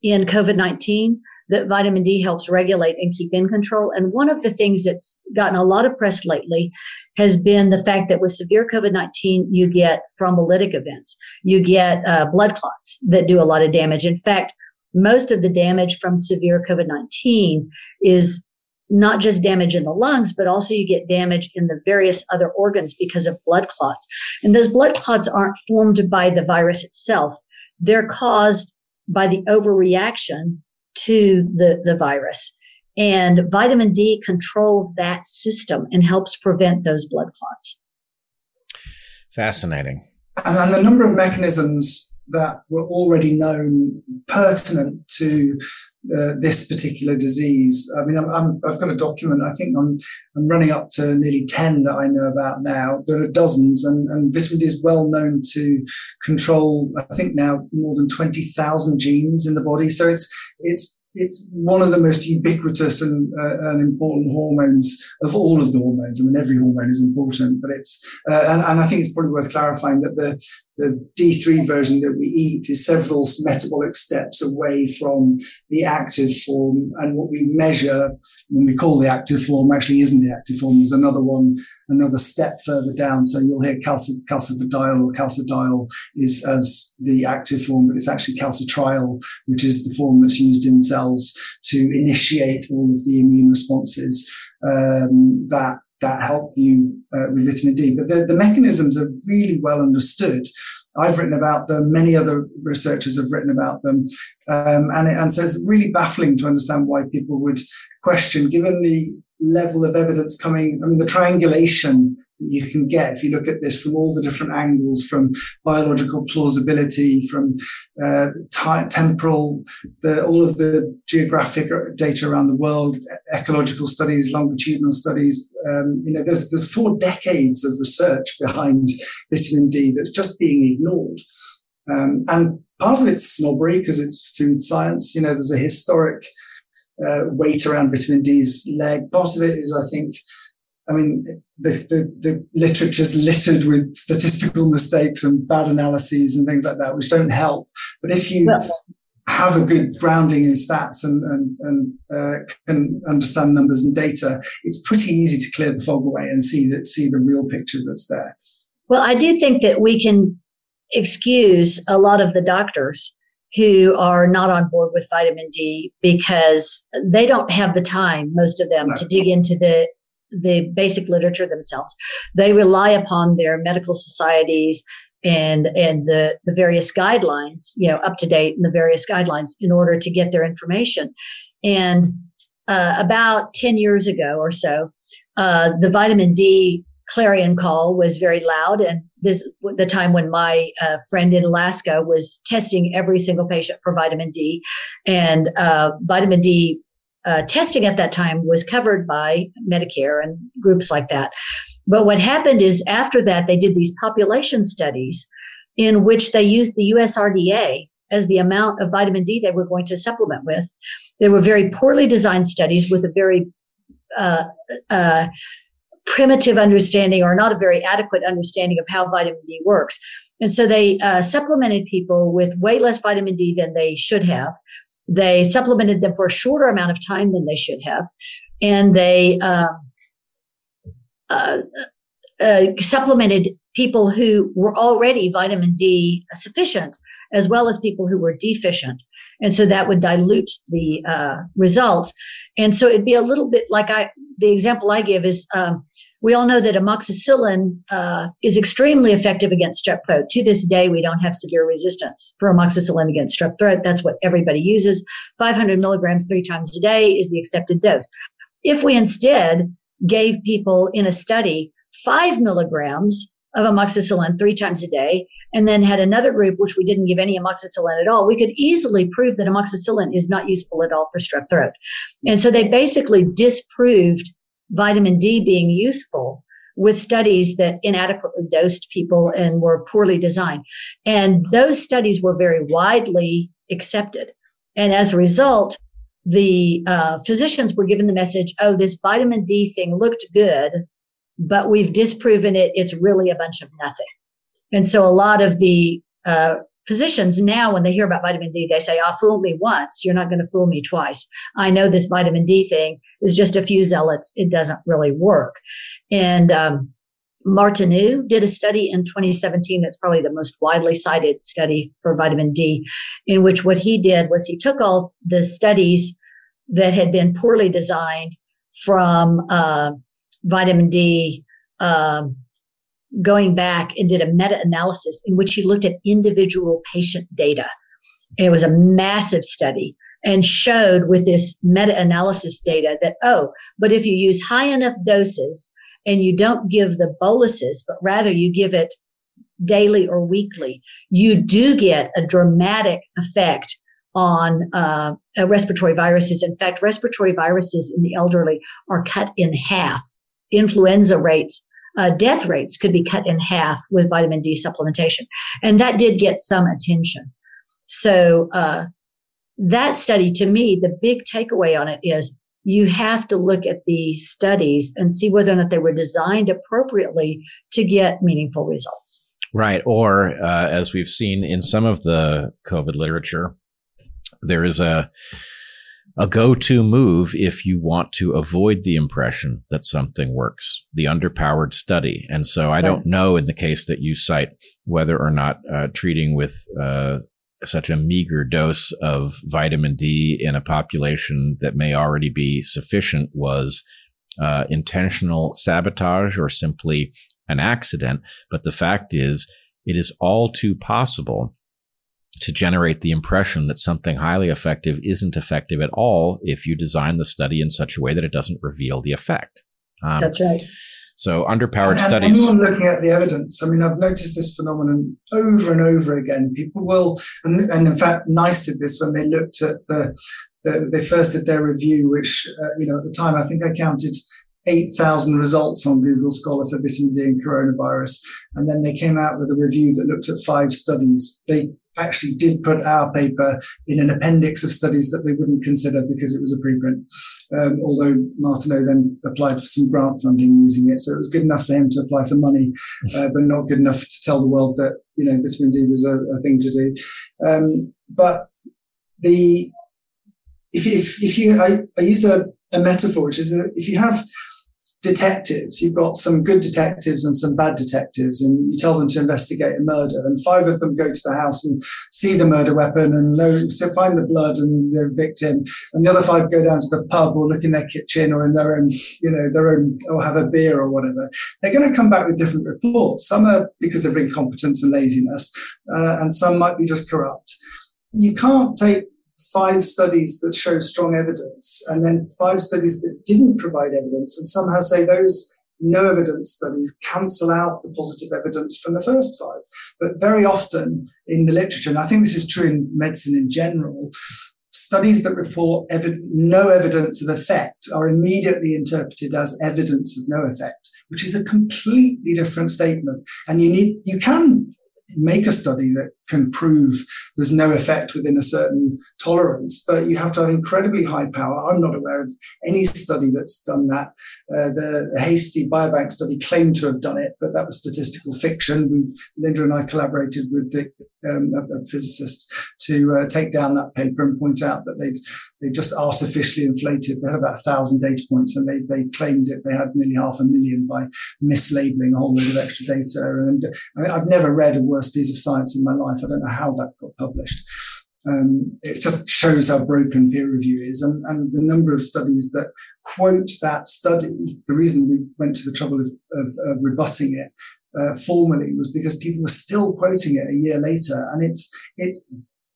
in COVID 19 that vitamin D helps regulate and keep in control. And one of the things that's gotten a lot of press lately has been the fact that with severe COVID 19, you get thrombolytic events, you get uh, blood clots that do a lot of damage. In fact, most of the damage from severe COVID 19 is not just damage in the lungs, but also you get damage in the various other organs because of blood clots. And those blood clots aren't formed by the virus itself. They're caused by the overreaction to the, the virus. And vitamin D controls that system and helps prevent those blood clots. Fascinating. And, and the number of mechanisms that were already known pertinent to uh, this particular disease. I mean, i have got a document. I think I'm, I'm running up to nearly ten that I know about now. There are dozens, and, and vitamin D is well known to control. I think now more than twenty thousand genes in the body. So it's it's it's one of the most ubiquitous and, uh, and, important hormones of all of the hormones. I mean, every hormone is important, but it's, uh, and, and, I think it's probably worth clarifying that the, the D3 version that we eat is several metabolic steps away from the active form. And what we measure when we call the active form actually isn't the active form. There's another one, another step further down. So you'll hear calci- calcifediol or calcidiol is as the active form, but it's actually calcitriol, which is the form that's used in cells to initiate all of the immune responses um, that that help you uh, with vitamin D. But the, the mechanisms are really well understood. I've written about them. Many other researchers have written about them, um, and, it, and so it's really baffling to understand why people would question, given the level of evidence coming. I mean, the triangulation that you can get if you look at this from all the different angles from biological plausibility from uh, t- temporal the, all of the geographic data around the world ecological studies longitudinal studies um, you know there's there's four decades of research behind vitamin d that's just being ignored um, and part of it's snobbery because it's food science you know there's a historic uh, weight around vitamin D's leg. Part of it is, I think, I mean, the, the, the literature's littered with statistical mistakes and bad analyses and things like that, which don't help. But if you have a good grounding in stats and, and, and uh, can understand numbers and data, it's pretty easy to clear the fog away and see that see the real picture that's there. Well, I do think that we can excuse a lot of the doctors who are not on board with vitamin D because they don't have the time, most of them, to dig into the the basic literature themselves. They rely upon their medical societies and and the the various guidelines, you know, up to date and the various guidelines in order to get their information. And uh, about ten years ago or so, uh, the vitamin D clarion call was very loud and this the time when my uh, friend in alaska was testing every single patient for vitamin d. And uh, vitamin d uh, testing at that time was covered by medicare and groups like that. But what happened is after that they did these population studies in which they used the usrda as the amount of vitamin d they were going to supplement with. They were very poorly designed studies with a very uh, uh, primitive understanding or not a very adequate understanding of how vitamin D works. And so they uh, supplemented people with way less vitamin D than they should have. They supplemented them for a shorter amount of time than they should have. And they um, uh, uh, supplemented people who were already vitamin D sufficient, as well as people who were deficient. And so that would dilute the uh, results. And so it'd be a little bit like I, the example I give is um, we all know that amoxicillin uh, is extremely effective against strep throat. To this day, we don't have severe resistance for amoxicillin against strep throat. That's what everybody uses. 500 milligrams three times a day is the accepted dose. If we instead gave people in a study five milligrams of amoxicillin three times a day, and then had another group which we didn't give any amoxicillin at all, we could easily prove that amoxicillin is not useful at all for strep throat. And so they basically disproved vitamin D being useful with studies that inadequately dosed people and were poorly designed. And those studies were very widely accepted. And as a result, the uh, physicians were given the message oh, this vitamin D thing looked good, but we've disproven it. It's really a bunch of nothing. And so a lot of the uh, physicians now, when they hear about vitamin D, they say, "I'll oh, fool me once. You're not going to fool me twice. I know this vitamin D thing is just a few zealots. It doesn't really work." And um, Martineau did a study in 2017 that's probably the most widely cited study for vitamin D, in which what he did was he took all the studies that had been poorly designed from uh, vitamin D. Uh, going back and did a meta analysis in which he looked at individual patient data. It was a massive study and showed with this meta analysis data that, oh, but if you use high enough doses and you don't give the boluses, but rather you give it daily or weekly, you do get a dramatic effect on uh, respiratory viruses. In fact, respiratory viruses in the elderly are cut in half. Influenza rates uh, death rates could be cut in half with vitamin D supplementation. And that did get some attention. So, uh, that study to me, the big takeaway on it is you have to look at the studies and see whether or not they were designed appropriately to get meaningful results. Right. Or, uh, as we've seen in some of the COVID literature, there is a a go-to move if you want to avoid the impression that something works, the underpowered study. And so I don't know in the case that you cite whether or not uh, treating with uh, such a meager dose of vitamin D in a population that may already be sufficient was uh, intentional sabotage or simply an accident. But the fact is, it is all too possible to generate the impression that something highly effective isn't effective at all if you design the study in such a way that it doesn't reveal the effect. Um, That's right. So underpowered and, studies. Anyone looking at the evidence, I mean, I've noticed this phenomenon over and over again. People will, and, and in fact, NICE did this when they looked at the, the they first did their review, which uh, you know at the time I think I counted 8,000 results on Google Scholar for vitamin D and coronavirus. And then they came out with a review that looked at five studies. They actually did put our paper in an appendix of studies that they wouldn't consider because it was a preprint. Um, although Martineau then applied for some grant funding using it. So it was good enough for him to apply for money, uh, but not good enough to tell the world that, you know, vitamin D was a, a thing to do. Um, but the, if, if, if you, I, I use a, a metaphor, which is that if you have detectives. You've got some good detectives and some bad detectives, and you tell them to investigate a murder. And five of them go to the house and see the murder weapon and know, so find the blood and the victim. And the other five go down to the pub or look in their kitchen or in their own, you know, their own, or have a beer or whatever. They're going to come back with different reports. Some are because of incompetence and laziness, uh, and some might be just corrupt. You can't take five studies that show strong evidence and then five studies that didn't provide evidence and somehow say those no evidence studies cancel out the positive evidence from the first five. But very often in the literature, and I think this is true in medicine in general, studies that report ev- no evidence of effect are immediately interpreted as evidence of no effect, which is a completely different statement. And you need, you can make a study that can prove there's no effect within a certain tolerance, but you have to have incredibly high power. I'm not aware of any study that's done that. Uh, the Hastie biobank study claimed to have done it, but that was statistical fiction. We, Linda and I collaborated with the, um, a, a, physicist to uh, take down that paper and point out that they'd, they just artificially inflated. They had about a thousand data points and they, they claimed it. They had nearly half a million by mislabeling a whole load of extra data. And I mean, I've never read a worse piece of science in my life. I don't know how that got published. Um, it just shows how broken peer review is, and, and, the number of studies that quote that study. The reason we went to the trouble of, of, of rebutting it uh, formally was because people were still quoting it a year later, and it's it's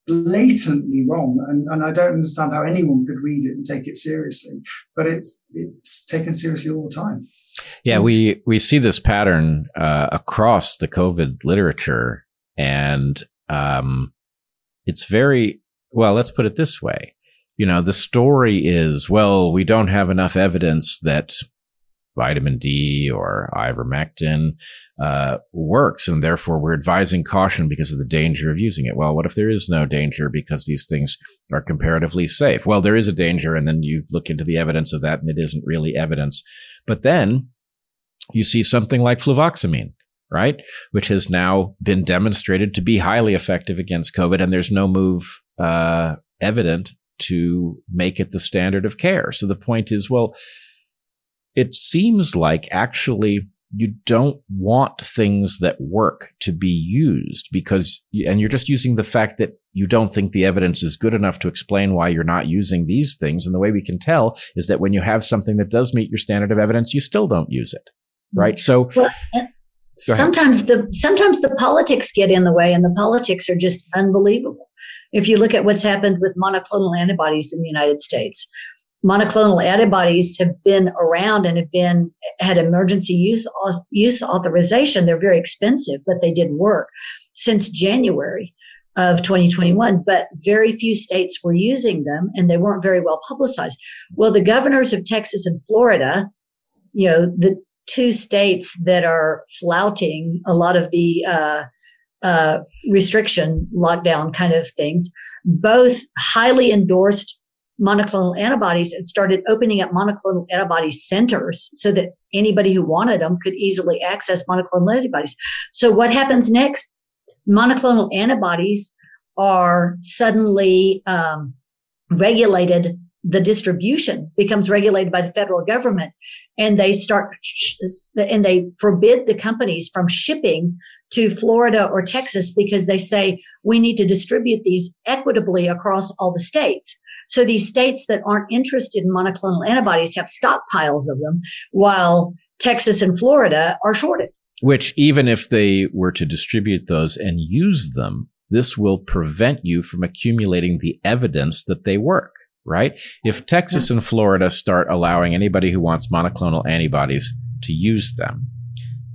blatantly wrong, and, and I don't understand how anyone could read it and take it seriously. But it's it's taken seriously all the time. Yeah, we we see this pattern uh, across the COVID literature, and um, it's very well. Let's put it this way: you know, the story is well, we don't have enough evidence that vitamin D or ivermectin uh, works, and therefore we're advising caution because of the danger of using it. Well, what if there is no danger because these things are comparatively safe? Well, there is a danger, and then you look into the evidence of that, and it isn't really evidence. But then you see something like fluvoxamine, right? Which has now been demonstrated to be highly effective against COVID, and there's no move uh, evident to make it the standard of care. So the point is, well, it seems like actually you don't want things that work to be used because, and you're just using the fact that you don't think the evidence is good enough to explain why you're not using these things. And the way we can tell is that when you have something that does meet your standard of evidence, you still don't use it. Right. So well, sometimes the, sometimes the politics get in the way and the politics are just unbelievable. If you look at what's happened with monoclonal antibodies in the United States, monoclonal antibodies have been around and have been had emergency use use authorization. They're very expensive, but they did work since January of 2021. But very few states were using them, and they weren't very well publicized. Well, the governors of Texas and Florida, you know, the two states that are flouting a lot of the uh, uh, restriction lockdown kind of things, both highly endorsed monoclonal antibodies and started opening up monoclonal antibody centers so that anybody who wanted them could easily access monoclonal antibodies. So what happens next? Monoclonal antibodies are suddenly um, regulated. The distribution becomes regulated by the federal government, and they start and they forbid the companies from shipping to Florida or Texas because they say we need to distribute these equitably across all the states. So these states that aren't interested in monoclonal antibodies have stockpiles of them, while Texas and Florida are shorted. Which, even if they were to distribute those and use them, this will prevent you from accumulating the evidence that they work, right? If Texas and Florida start allowing anybody who wants monoclonal antibodies to use them,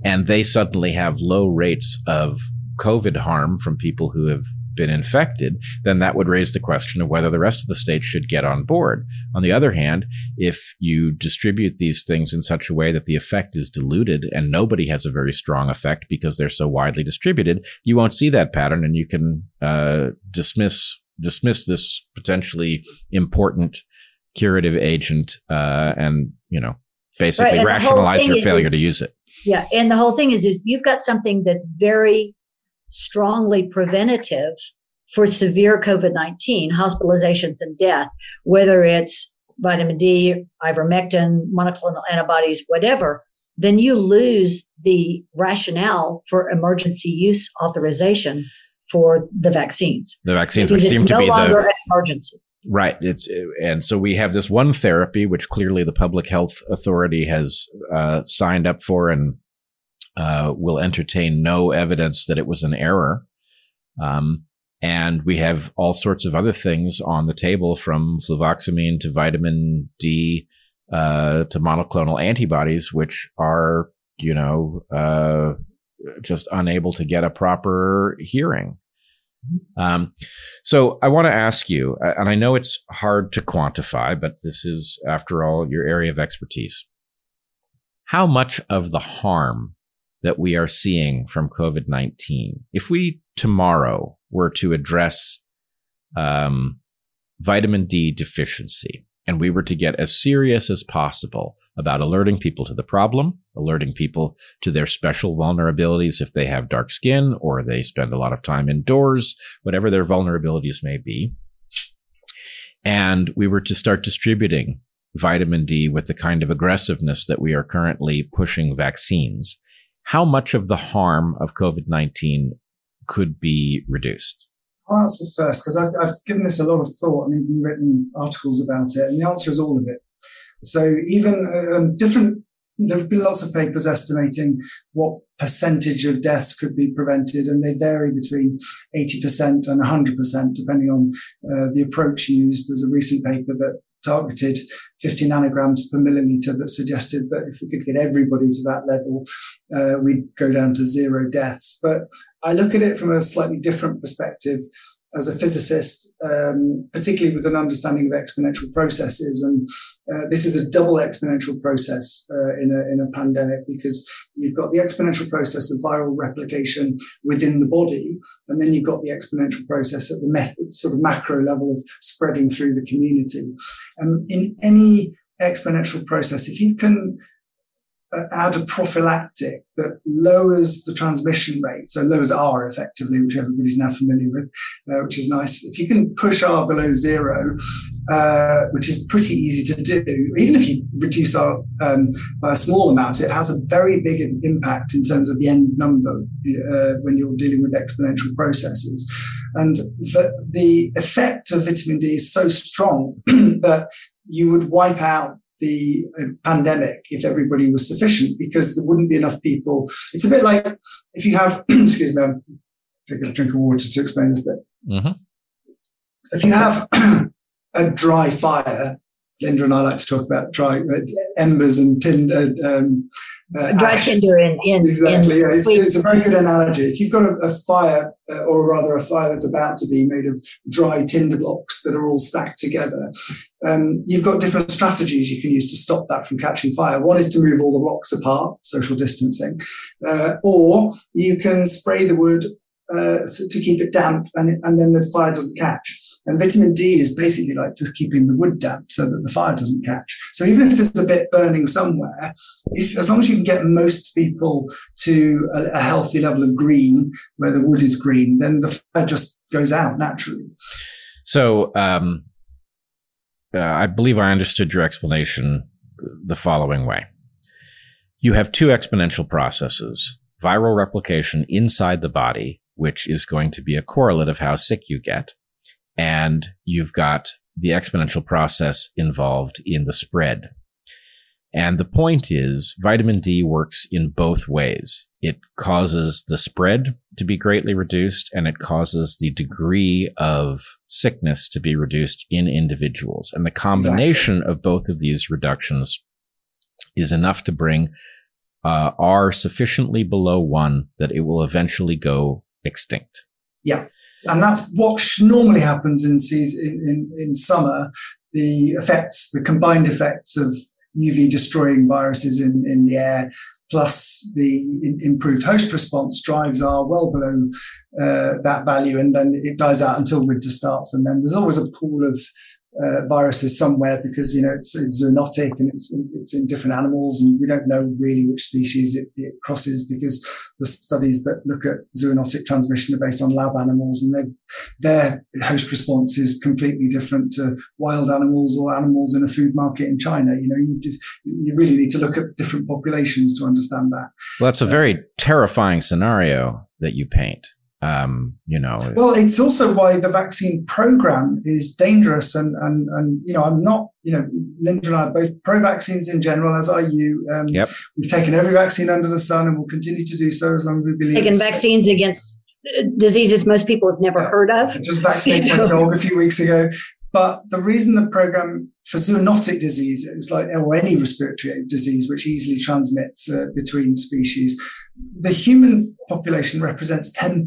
and they suddenly have low rates of COVID harm from people who have been infected, then that would raise the question of whether the rest of the states should get on board. On the other hand, if you distribute these things in such a way that the effect is diluted and nobody has a very strong effect because they're so widely distributed, you won't see that pattern and you can uh, dismiss dismiss this potentially important curative agent uh, and you know basically right, rationalize your failure is, to use it. Yeah, and the whole thing is if you've got something that's very strongly preventative for severe COVID 19 hospitalizations and death, whether it's vitamin D, ivermectin, monoclonal antibodies, whatever, then you lose the rationale for emergency use authorization for the vaccines. The vaccines, which seem to no be the emergency. Right. It's and so we have this one therapy, which clearly the public health authority has uh, signed up for and uh, will entertain no evidence that it was an error. Um, and we have all sorts of other things on the table from fluvoxamine to vitamin D uh, to monoclonal antibodies, which are, you know, uh, just unable to get a proper hearing. Um, so I want to ask you, and I know it's hard to quantify, but this is, after all, your area of expertise. How much of the harm that we are seeing from COVID 19. If we tomorrow were to address um, vitamin D deficiency and we were to get as serious as possible about alerting people to the problem, alerting people to their special vulnerabilities if they have dark skin or they spend a lot of time indoors, whatever their vulnerabilities may be. And we were to start distributing vitamin D with the kind of aggressiveness that we are currently pushing vaccines how much of the harm of COVID 19 could be reduced? I'll answer first because I've, I've, given this a lot of thought and even written articles about it. And the answer is all of it. So even uh, um, different, there have been lots of papers estimating what percentage of deaths could be prevented, and they vary between 80% and 100%, depending on uh, the approach used. There's a recent paper that targeted 50 nanograms per milliliter that suggested that if we could get everybody to that level, uh, we'd go down to zero deaths. But I look at it from a slightly different perspective as a physicist, um, particularly with an understanding of exponential processes. And uh, this is a double exponential process uh, in, a, in a pandemic because you've got the exponential process of viral replication within the body, and then you've got the exponential process at the sort of macro level of spreading through the community. Um, in any exponential process, if you can uh, add a prophylactic that lowers the transmission rate, so lowers R effectively, which everybody's now familiar with, uh, which is nice. If you can push R below zero, uh, which is pretty easy to do, even if you reduce R um, by a small amount, it has a very big impact in terms of the end number uh, when you're dealing with exponential processes. And the, the effect of vitamin D is so strong that you would wipe out the uh, pandemic if everybody was sufficient because there wouldn't be enough people. It's a bit like if you have, excuse me, I'm taking a drink of water to explain this bit. Mm-hmm. If you have a dry fire, Linda and I like to talk about dry uh, embers and tinder, um, uh, dry tinder in, in exactly. In yeah, it's, it's, a very good analogy. If you've got a, a fire, uh, or rather a fire that's about to be made of dry tinder blocks that are all stacked together, um, you've got different strategies you can use to stop that from catching fire. One is to move all the blocks apart, social distancing, uh, or you can spray the wood uh, to keep it damp, and, and then the fire doesn't catch. And vitamin D is basically like just keeping the wood damp so that the fire doesn't catch. So even if there's a bit burning somewhere, if as long as you can get most people to a, a healthy level of green where the wood is green, then the fire just goes out naturally. So um, uh, I believe I understood your explanation the following way. You have two exponential processes viral replication inside the body, which is going to be a correlate of how sick you get, and you've got the exponential process involved in the spread. And the point is vitamin D works in both ways. It causes the spread to be greatly reduced and it causes the degree of sickness to be reduced in individuals. And the combination exactly. of both of these reductions is enough to bring uh, R sufficiently below one that it will eventually go extinct. Yeah. And that's what normally happens in season, in, in, in summer. The effects, the combined effects of UV destroying viruses in, in the air plus the improved host response drives R well below uh, that value, and then it dies out until winter starts. And then there's always a pool of uh, viruses somewhere because you know it's, it's zoonotic and it's it's in different animals and we don't know really which species it, it, crosses because the studies that look at zoonotic transmission are based on lab animals and their host response is completely different to wild animals or animals in a food market in China. You know, you just, you really need to look at different populations to understand that. Well, that's a very terrifying scenario that you paint um, you know. Well, it's also why the vaccine program is dangerous, and and and you know, I'm not, you know, Linda and I are both pro vaccines in general, as are you. Um, yep. We've taken every vaccine under the sun, and we'll continue to do so as long as we believe. Taken vaccines against uh, diseases most people have never yeah. heard of. I just vaccinated my dog a few weeks ago. But the reason the program for zoonotic diseases, like or any respiratory disease which easily transmits uh, between species, the human population represents 10%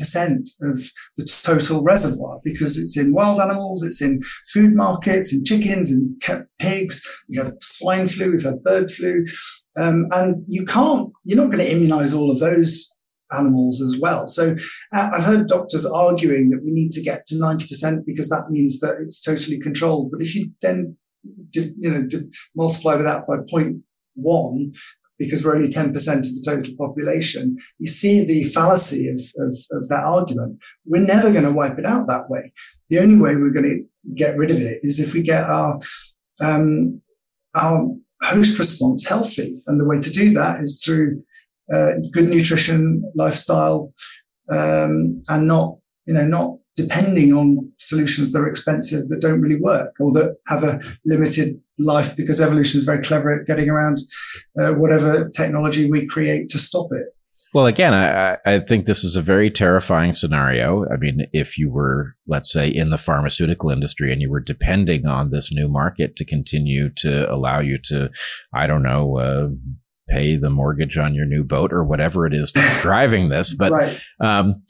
of the total reservoir because it's in wild animals, it's in food markets, in chickens, in pigs. We have swine flu, we've had bird flu. Um, and you can't, you're not going to immunize all of those animals as well. So uh, I've heard doctors arguing that we need to get to 90% because that means that it's totally controlled. But if you then, you know, multiply that by 0.1, because we're only 10% of the total population, you see the fallacy of, of, of that argument. We're never going to wipe it out that way. The only way we're going to get rid of it is if we get our, um, our host response healthy. And the way to do that is through uh, good nutrition, lifestyle, um, and not, you know, not depending on solutions that are expensive that don't really work or that have a limited life because evolution is very clever at getting around uh, whatever technology we create to stop it. Well, again, I, I think this is a very terrifying scenario. I mean, if you were, let's say, in the pharmaceutical industry and you were depending on this new market to continue to allow you to, I don't know, uh, pay the mortgage on your new boat or whatever it is that's driving this. But, right. um,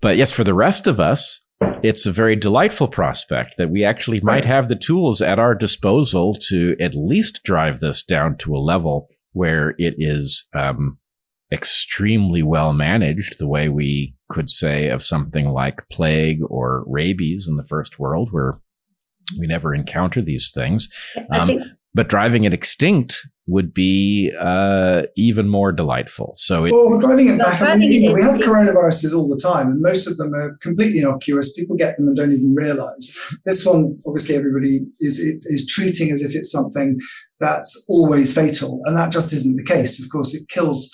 but yes, for the rest of us, it's a very delightful prospect that we actually right. might have the tools at our disposal to at least drive this down to a level where it is um, extremely well managed, the way we could say of something like plague or rabies in the first world, where we never encounter these things. Um, but driving it extinct would be uh, even more delightful. So, it, well, we're driving it back. I mean, we have coronaviruses all the time, and most of them are completely innocuous. People get them and don't even realize. This one, obviously, everybody is is treating as if it's something that's always fatal, and that just isn't the case. Of course, it kills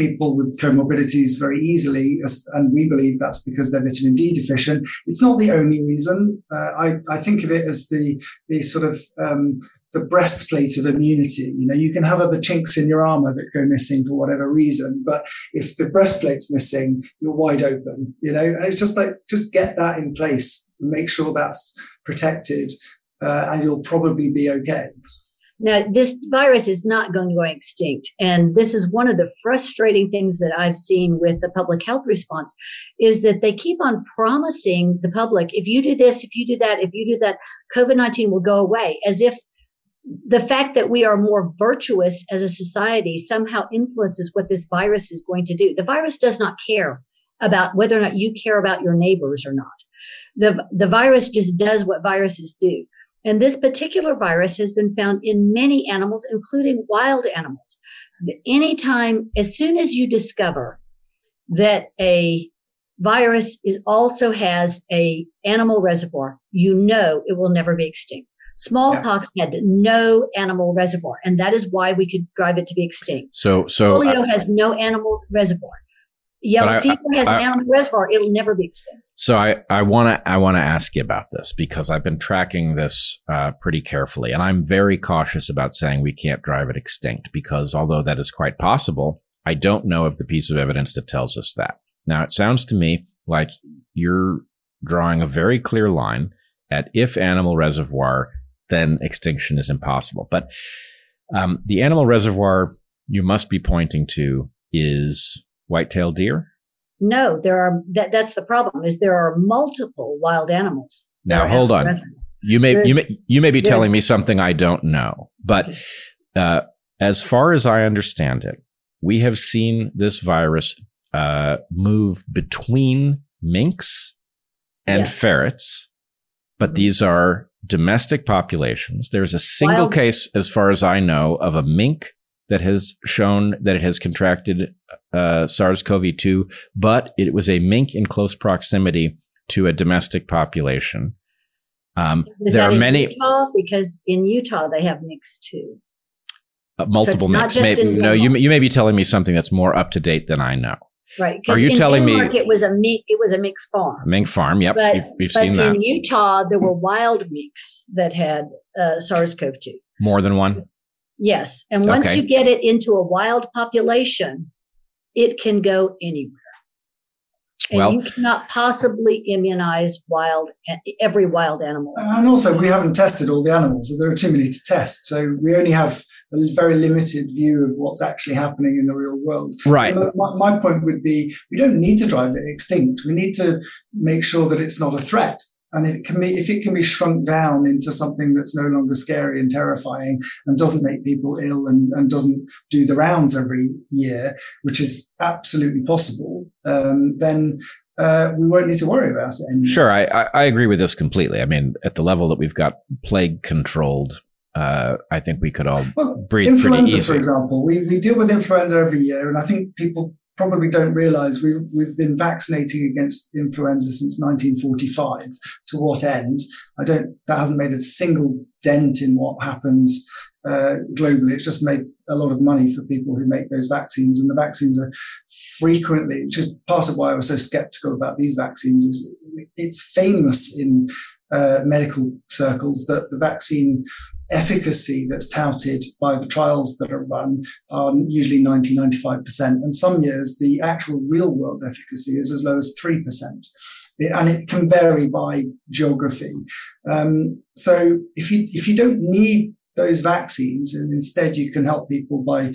people with comorbidities very easily, and we believe that's because they're vitamin D deficient. It's not the only reason. Uh, I, I, think of it as the the sort of um, the breastplate of immunity. You know, you can have other chinks in your armor that go missing for whatever reason, but if the breastplate's missing, you're wide open. You know, and it's just like just get that in place, make sure that's protected, uh, and you'll probably be okay. Now, this virus is not going to go extinct. And this is one of the frustrating things that I've seen with the public health response is that they keep on promising the public, if you do this, if you do that, if you do that, COVID 19 will go away, as if the fact that we are more virtuous as a society somehow influences what this virus is going to do. The virus does not care about whether or not you care about your neighbors or not. The, the virus just does what viruses do. And this particular virus has been found in many animals, including wild animals. Anytime, as soon as you discover that a virus is also has a animal reservoir, you know it will never be extinct. Smallpox had no animal reservoir, and that is why we could drive it to be extinct. So, so polio uh, has no animal reservoir. Yellow I, fever has I, animal reservoir; it'll never be extinct. So I, I want to I want to ask you about this because I've been tracking this uh, pretty carefully, and I'm very cautious about saying we can't drive it extinct because although that is quite possible, I don't know of the piece of evidence that tells us that. Now it sounds to me like you're drawing a very clear line at if animal reservoir, then extinction is impossible. But um, the animal reservoir you must be pointing to is white-tailed deer. No, there are that. That's the problem. Is there are multiple wild animals. Now hold on. You may you may you may be telling me something I don't know, but uh, as far as I understand it, we have seen this virus uh, move between minks and yes. ferrets, but these are domestic populations. There's a single Wild. case, as far as I know, of a mink that has shown that it has contracted uh, SARS-CoV-2, but it was a mink in close proximity to a domestic population. Um, there are many Utah? because in Utah they have minks too. Uh, multiple so minks. Maybe, no, you you may be telling me something that's more up to date than I know. Right. Are you telling Denmark, me it was a mink? It was a mink farm. Mink farm. Yep. But, we've, we've but seen that. In Utah, there were wild minks that had uh, SARS-CoV-2. More than one. Yes, and once okay. you get it into a wild population, it can go anywhere. And well, you cannot possibly immunize wild every wild animal. Uh, and also, we haven't tested all the animals. So there are too many to test. So we only have a very limited view of what's actually happening in the real world. Right. My, my point would be we don't need to drive it extinct. We need to make sure that it's not a threat. And if it can be, if it can be shrunk down into something that's no longer scary and terrifying and doesn't make people ill and, and doesn't do the rounds every year, which is absolutely possible, um, then uh, we won't need to worry about it anymore. Sure, I, I, agree with this completely. I mean, at the level that we've got plague controlled, uh, I think we could all well, breathe influenza, pretty easy. For example, we, we deal with influenza every year, and I think people probably don't realize we've, we've been vaccinating against influenza since 1945. To what end? I don't, that hasn't made a single dent in what happens uh, globally. It's just made a lot of money for people who make those vaccines. And the vaccines are frequently, which is part of why I was so skeptical about these vaccines, is it's famous in uh, medical circles that the vaccine efficacy that's touted by the trials that are run are usually 90, 95%. And some years, the actual real world efficacy is as low as 3%. and it can vary by geography. Um, so if you, if you don't need those vaccines and instead you can help people by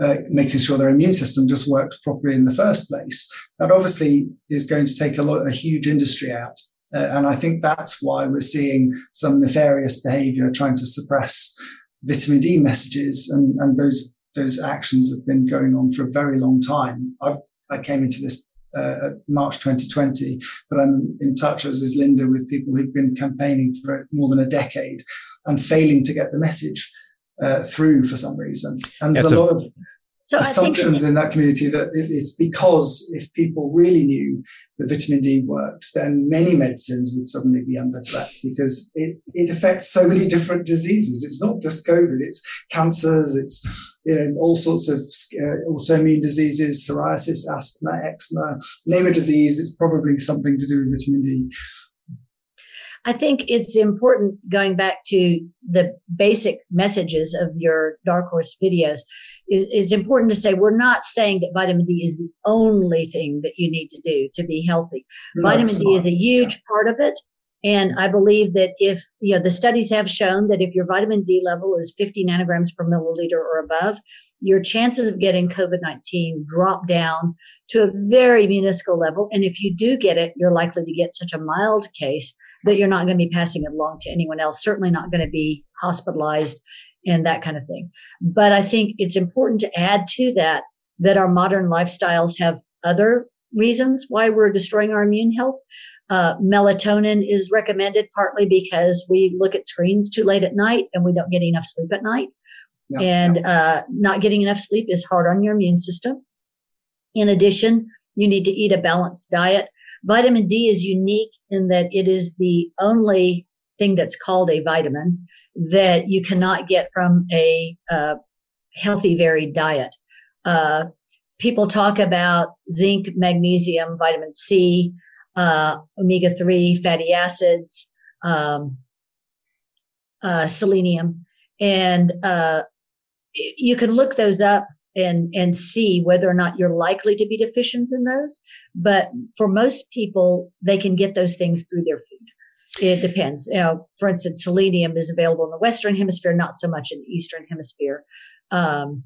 uh, making sure their immune system just works properly in the first place, that obviously is going to take a lot, a huge industry out. Uh, and I think that's why we're seeing some nefarious behavior trying to suppress vitamin D messages. And, and those, those actions have been going on for a very long time. I've, I came into this uh, March 2020, but I'm in touch, as is Linda, with people who've been campaigning for more than a decade and failing to get the message uh, through for some reason. And there's a, a lot of so assumptions in that community that it's because if people really knew that vitamin D worked, then many medicines would suddenly be under threat because it, it affects so many different diseases. It's not just COVID, it's cancers, it's you know, all sorts of uh, autoimmune diseases, psoriasis, asthma, eczema, name a disease, it's probably something to do with vitamin D. I think it's important going back to the basic messages of your Dark Horse videos. Is it's important to say we're not saying that vitamin D is the only thing that you need to do to be healthy. No, vitamin D is a huge part of it. And I believe that if, you know, the studies have shown that if your vitamin D level is 50 nanograms per milliliter or above, your chances of getting COVID 19 drop down to a very minuscule level. And if you do get it, you're likely to get such a mild case that you're not going to be passing it along to anyone else, certainly not going to be hospitalized and that kind of thing. But I think it's important to add to that that our modern lifestyles have other reasons why we're destroying our immune health. Uh, melatonin is recommended partly because we look at screens too late at night and we don't get enough sleep at night. Yeah, and yeah. Uh, not getting enough sleep is hard on your immune system. In addition, you need to eat a balanced diet. Vitamin D is unique in that it is the only thing that's called a vitamin that you cannot get from a uh, healthy, varied diet. Uh, people talk about zinc, magnesium, vitamin C, uh, omega 3 fatty acids, um, uh, selenium, and uh, you can look those up and and see whether or not you're likely to be deficient in those. But for most people, they can get those things through their food. It depends. You know, for instance, selenium is available in the Western Hemisphere, not so much in the Eastern Hemisphere. Um,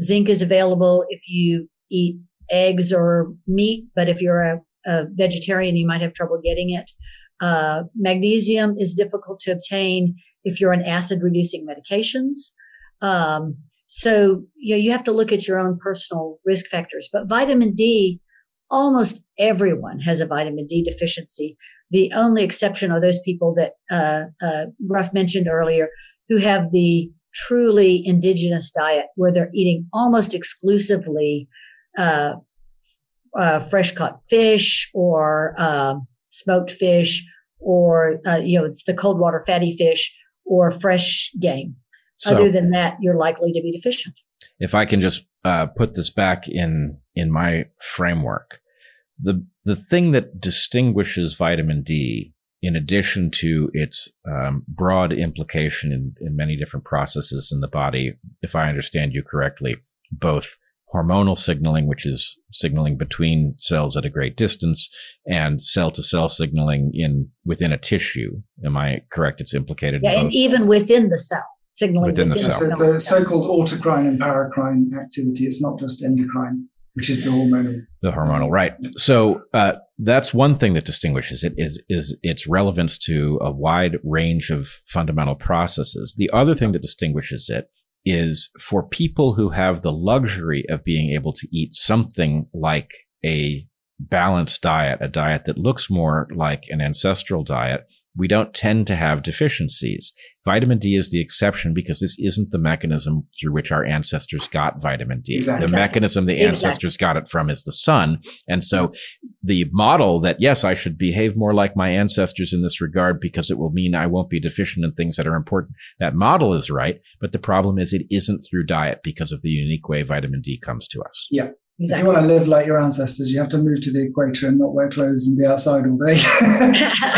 zinc is available if you eat eggs or meat, but if you're a, a vegetarian, you might have trouble getting it. Uh, magnesium is difficult to obtain if you're on acid reducing medications. Um, so you know, you have to look at your own personal risk factors. But vitamin D, almost everyone has a vitamin D deficiency. The only exception are those people that uh, uh, Gruff mentioned earlier who have the truly indigenous diet where they're eating almost exclusively uh, uh fresh caught fish or um, smoked fish or uh, you know it's the cold water fatty fish or fresh game so, Other than that, you're likely to be deficient. If I can just uh, put this back in in my framework, the the thing that distinguishes vitamin D, in addition to its um, broad implication in, in many different processes in the body, if I understand you correctly, both hormonal signaling, which is signaling between cells at a great distance, and cell to cell signaling in within a tissue. Am I correct? It's implicated. Yeah, and even within the cell signaling within, within the cell. So it's a so-called autocrine and paracrine activity. It's not just endocrine, which is the hormonal. The hormonal, right? So uh, that's one thing that distinguishes it is is its relevance to a wide range of fundamental processes. The other thing that distinguishes it is for people who have the luxury of being able to eat something like a balanced diet, a diet that looks more like an ancestral diet we don't tend to have deficiencies. Vitamin D is the exception because this isn't the mechanism through which our ancestors got vitamin D. Exactly. The mechanism the exactly. ancestors got it from is the sun. And so the model that, yes, I should behave more like my ancestors in this regard because it will mean I won't be deficient in things that are important. That model is right. But the problem is it isn't through diet because of the unique way vitamin D comes to us. Yeah. Exactly. If you want to live like your ancestors, you have to move to the equator and not wear clothes and be outside all day.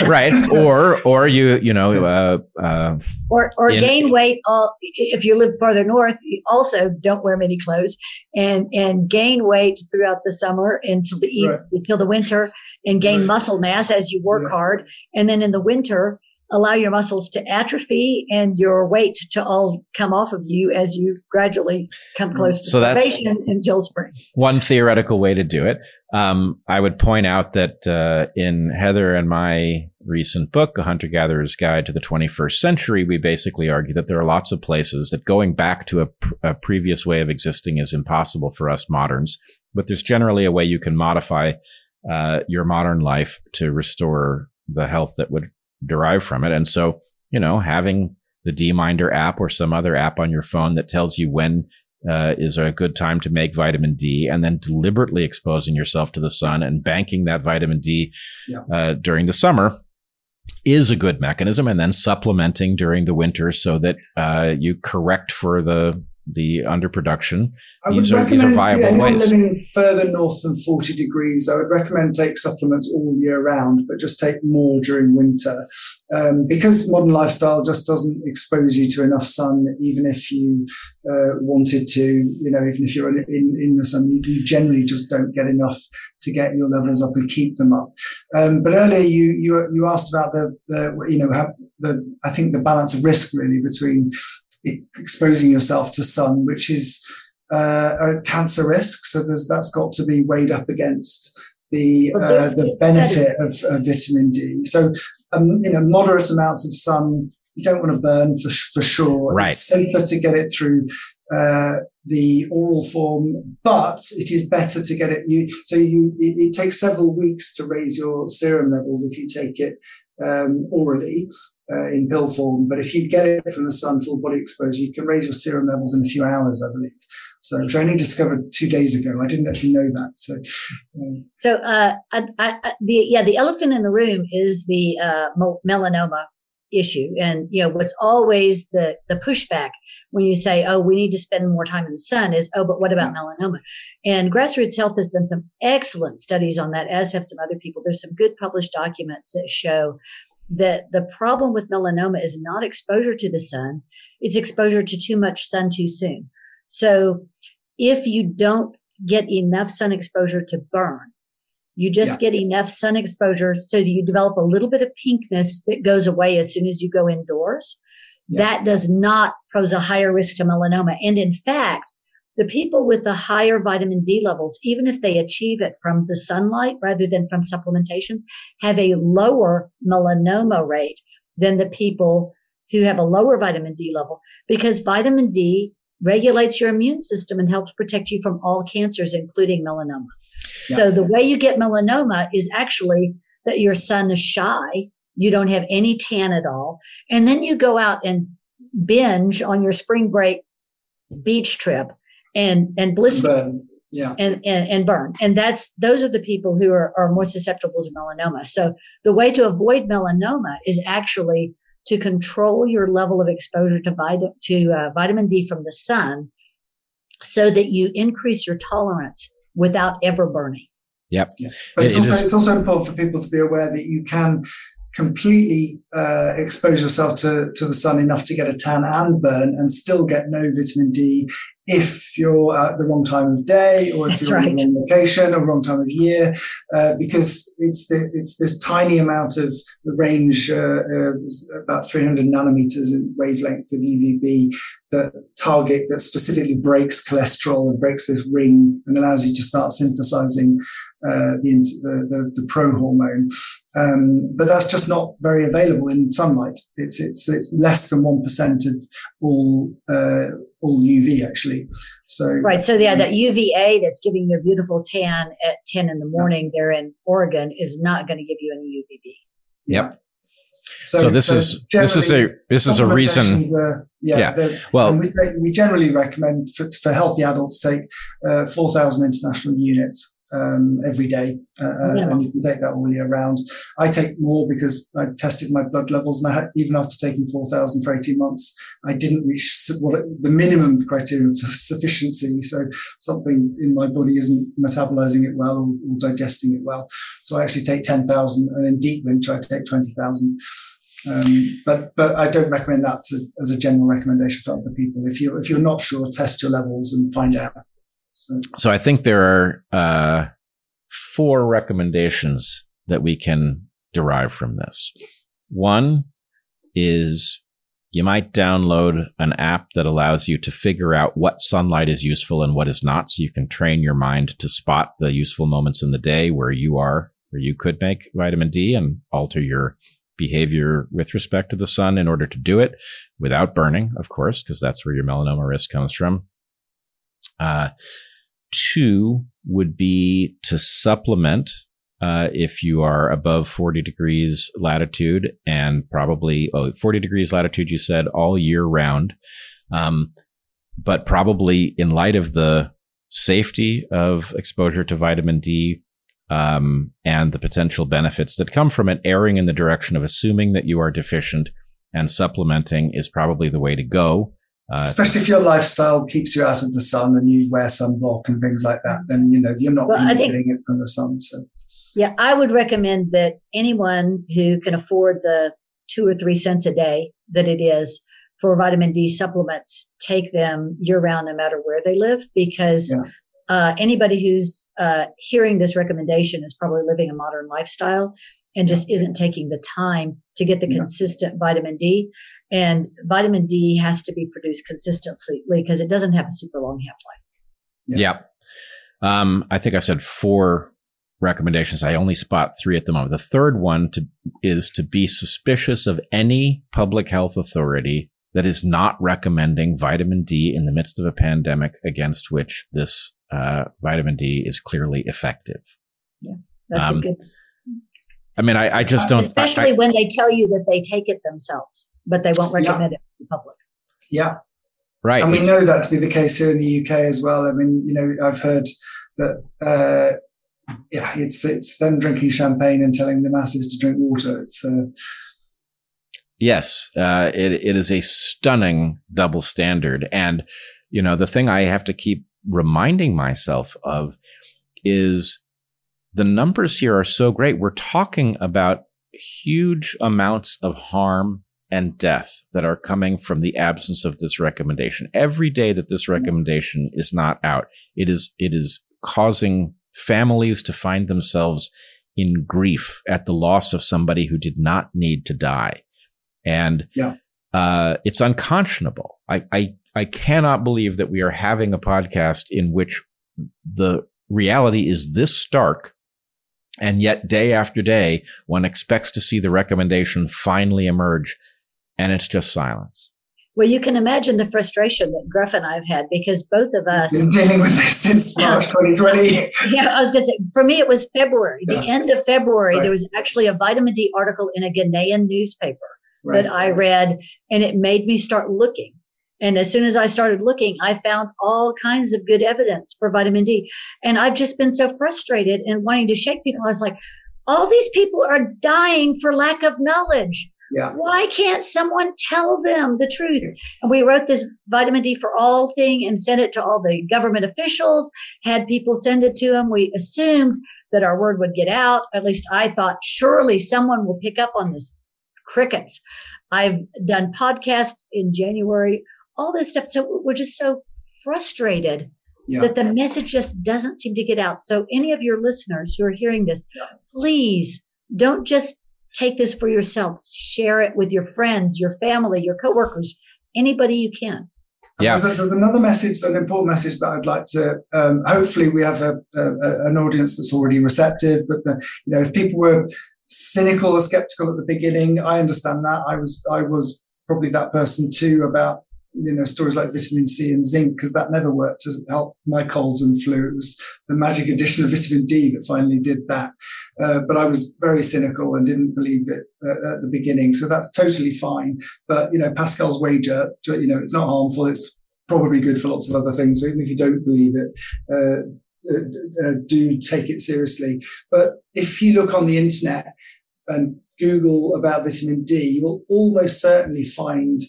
right. Or, or you, you know, uh, uh, or, or in, gain weight. All if you live farther north, also don't wear many clothes and, and gain weight throughout the summer until the, right. until the winter and gain right. muscle mass as you work yeah. hard. And then in the winter, allow your muscles to atrophy and your weight to all come off of you as you gradually come close to so starvation until spring. One theoretical way to do it. Um, I would point out that uh, in Heather and my recent book, A Hunter Gatherer's Guide to the 21st Century, we basically argue that there are lots of places that going back to a, pr- a previous way of existing is impossible for us moderns, but there's generally a way you can modify uh, your modern life to restore the health that would derive from it. And so, you know, having the DMinder app or some other app on your phone that tells you when uh, is a good time to make vitamin D, and then deliberately exposing yourself to the sun and banking that vitamin D yeah. uh, during the summer is a good mechanism, and then supplementing during the winter so that uh, you correct for the the underproduction. I these, are, these are viable anyone ways. living further north than 40 degrees, I would recommend take supplements all year round, but just take more during winter. Um, because modern lifestyle just doesn't expose you to enough sun, even if you uh, wanted to, you know, even if you're in, in the sun, you, you, generally just don't get enough to get your levels up and keep them up. Um, but earlier you, you, you asked about the, the you know, the, I think the balance of risk really between exposing yourself to sun, which is uh, a cancer risk. So that's got to be weighed up against the uh, the benefit of, of, vitamin D. So um, you know, moderate amounts of sun you don't want to burn for for sure. Right. It's safer to get it through uh, the oral form, but it is better to get it. You so you it, it, takes several weeks to raise your serum levels if you take it um, orally uh, in pill form. But if you get it from the sun, full body exposure, you can raise your serum levels in a few hours, I believe. So, which I only discovered two days ago. I didn't actually know that. So, um, so uh, I, I, the yeah, the elephant in the room is the uh, melanoma issue, and you know what's always the the pushback when you say, "Oh, we need to spend more time in the sun," is, "Oh, but what about melanoma?" And Grassroots Health has done some excellent studies on that, as have some other people. There's some good published documents that show that the problem with melanoma is not exposure to the sun, it's exposure to too much sun too soon. So if you don't get enough sun exposure to burn, you just yeah. get enough sun exposure so that you develop a little bit of pinkness that goes away as soon as you go indoors. Yeah. That does not pose a higher risk to melanoma. And in fact, the people with the higher vitamin D levels, even if they achieve it from the sunlight rather than from supplementation, have a lower melanoma rate than the people who have a lower vitamin D level because vitamin D regulates your immune system and helps protect you from all cancers, including melanoma. Yeah. So the way you get melanoma is actually that your sun is shy. You don't have any tan at all. And then you go out and binge on your spring break beach trip and, and blister. Burn. Yeah. And, and, and burn. And that's, those are the people who are, are more susceptible to melanoma. So the way to avoid melanoma is actually to control your level of exposure to, vit- to uh, vitamin D from the sun so that you increase your tolerance without ever burning. Yep. Yeah. But it's, also, it's also important for people to be aware that you can completely uh, expose yourself to, to the sun enough to get a tan and burn and still get no vitamin D if you're at the wrong time of day or if That's you're right. in the wrong location or wrong time of year, uh, because it's the, it's this tiny amount of the range, uh, uh, about 300 nanometers in wavelength of UVB that target that specifically breaks cholesterol and breaks this ring and allows you to start synthesizing uh, the, the, the, the, pro hormone. Um, but that's just not very available in sunlight. It's, it's, it's less than 1% of all, uh, all UV actually. So, right. So yeah, that UVA that's giving you a beautiful tan at 10 in the morning there in Oregon is not going to give you any UVB. Yep. So, so this so is this is a this is a reason. yeah, yeah. Well, we, take, we generally recommend for, for healthy adults take uh, four thousand international units um, every day, uh, uh, yeah. and you can take that all year round. I take more because I tested my blood levels, and I had, even after taking four thousand for eighteen months, I didn't reach what the minimum criteria for sufficiency. So something in my body isn't metabolizing it well or, or digesting it well. So I actually take ten thousand, and in deep winter I take twenty thousand. Um, but but I don't recommend that to, as a general recommendation for other people. If you if you're not sure, test your levels and find out. So, I think there are uh, four recommendations that we can derive from this. One is you might download an app that allows you to figure out what sunlight is useful and what is not. So you can train your mind to spot the useful moments in the day where you are, where you could make vitamin D and alter your behavior with respect to the sun in order to do it without burning, of course, because that's where your melanoma risk comes from. Uh, two would be to supplement uh, if you are above 40 degrees latitude and probably oh, 40 degrees latitude, you said all year round. Um, but probably in light of the safety of exposure to vitamin D um, and the potential benefits that come from it, erring in the direction of assuming that you are deficient and supplementing is probably the way to go. Uh, Especially if your lifestyle keeps you out of the sun and you wear sunblock and things like that, then you know you're not well, really getting it from the sun. So, yeah, I would recommend that anyone who can afford the two or three cents a day that it is for vitamin D supplements take them year round, no matter where they live, because yeah. uh, anybody who's uh, hearing this recommendation is probably living a modern lifestyle and just isn't taking the time to get the yeah. consistent vitamin D. And vitamin D has to be produced consistently because it doesn't have a super long half life. Yeah. yeah. Um, I think I said four recommendations. I only spot three at the moment. The third one to, is to be suspicious of any public health authority that is not recommending vitamin D in the midst of a pandemic against which this uh, vitamin D is clearly effective. Yeah, that's um, a good. I mean, I, I just don't. Especially I, when they tell you that they take it themselves, but they won't recommend yeah. it to the public. Yeah. Right. And we know that to be the case here in the UK as well. I mean, you know, I've heard that, uh, yeah, it's it's them drinking champagne and telling the masses to drink water. It's uh, yes, uh, it it is a stunning double standard, and you know the thing I have to keep reminding myself of is the numbers here are so great. We're talking about huge amounts of harm and death that are coming from the absence of this recommendation. Every day that this recommendation is not out, it is, it is causing families to find themselves in grief at the loss of somebody who did not need to die. And, yeah. uh, it's unconscionable. I, I, I cannot believe that we are having a podcast in which the reality is this stark. And yet day after day, one expects to see the recommendation finally emerge and it's just silence. Well, you can imagine the frustration that Gruff and I have had because both of us been dealing with this since March 2020. Yeah, I was going to say, for me, it was February. Yeah. The end of February, right. there was actually a vitamin D article in a Ghanaian newspaper right. that I read, and it made me start looking. And as soon as I started looking, I found all kinds of good evidence for vitamin D. And I've just been so frustrated and wanting to shake people. I was like, all these people are dying for lack of knowledge. Yeah. Why can't someone tell them the truth? And we wrote this vitamin D for all thing and sent it to all the government officials, had people send it to them. We assumed that our word would get out. At least I thought surely someone will pick up on this. Crickets. I've done podcast in January, all this stuff. So we're just so frustrated yeah. that the message just doesn't seem to get out. So any of your listeners who are hearing this, please don't just take this for yourselves. Share it with your friends, your family, your coworkers, anybody you can. Yeah. There's, a, there's, another message, an important message that I'd like to. Um, hopefully, we have a, a, an audience that's already receptive. But the, you know, if people were cynical or skeptical at the beginning, I understand that. I was I was probably that person too about you know stories like vitamin C and zinc because that never worked to help my colds and flu. It was the magic addition of vitamin D that finally did that. Uh, but I was very cynical and didn't believe it uh, at the beginning, so that's totally fine. But you know, Pascal's wager, you know, it's not harmful. It's probably good for lots of other things. So even if you don't believe it. Uh, uh, uh do take it seriously. But if you look on the internet and Google about vitamin D, you will almost certainly find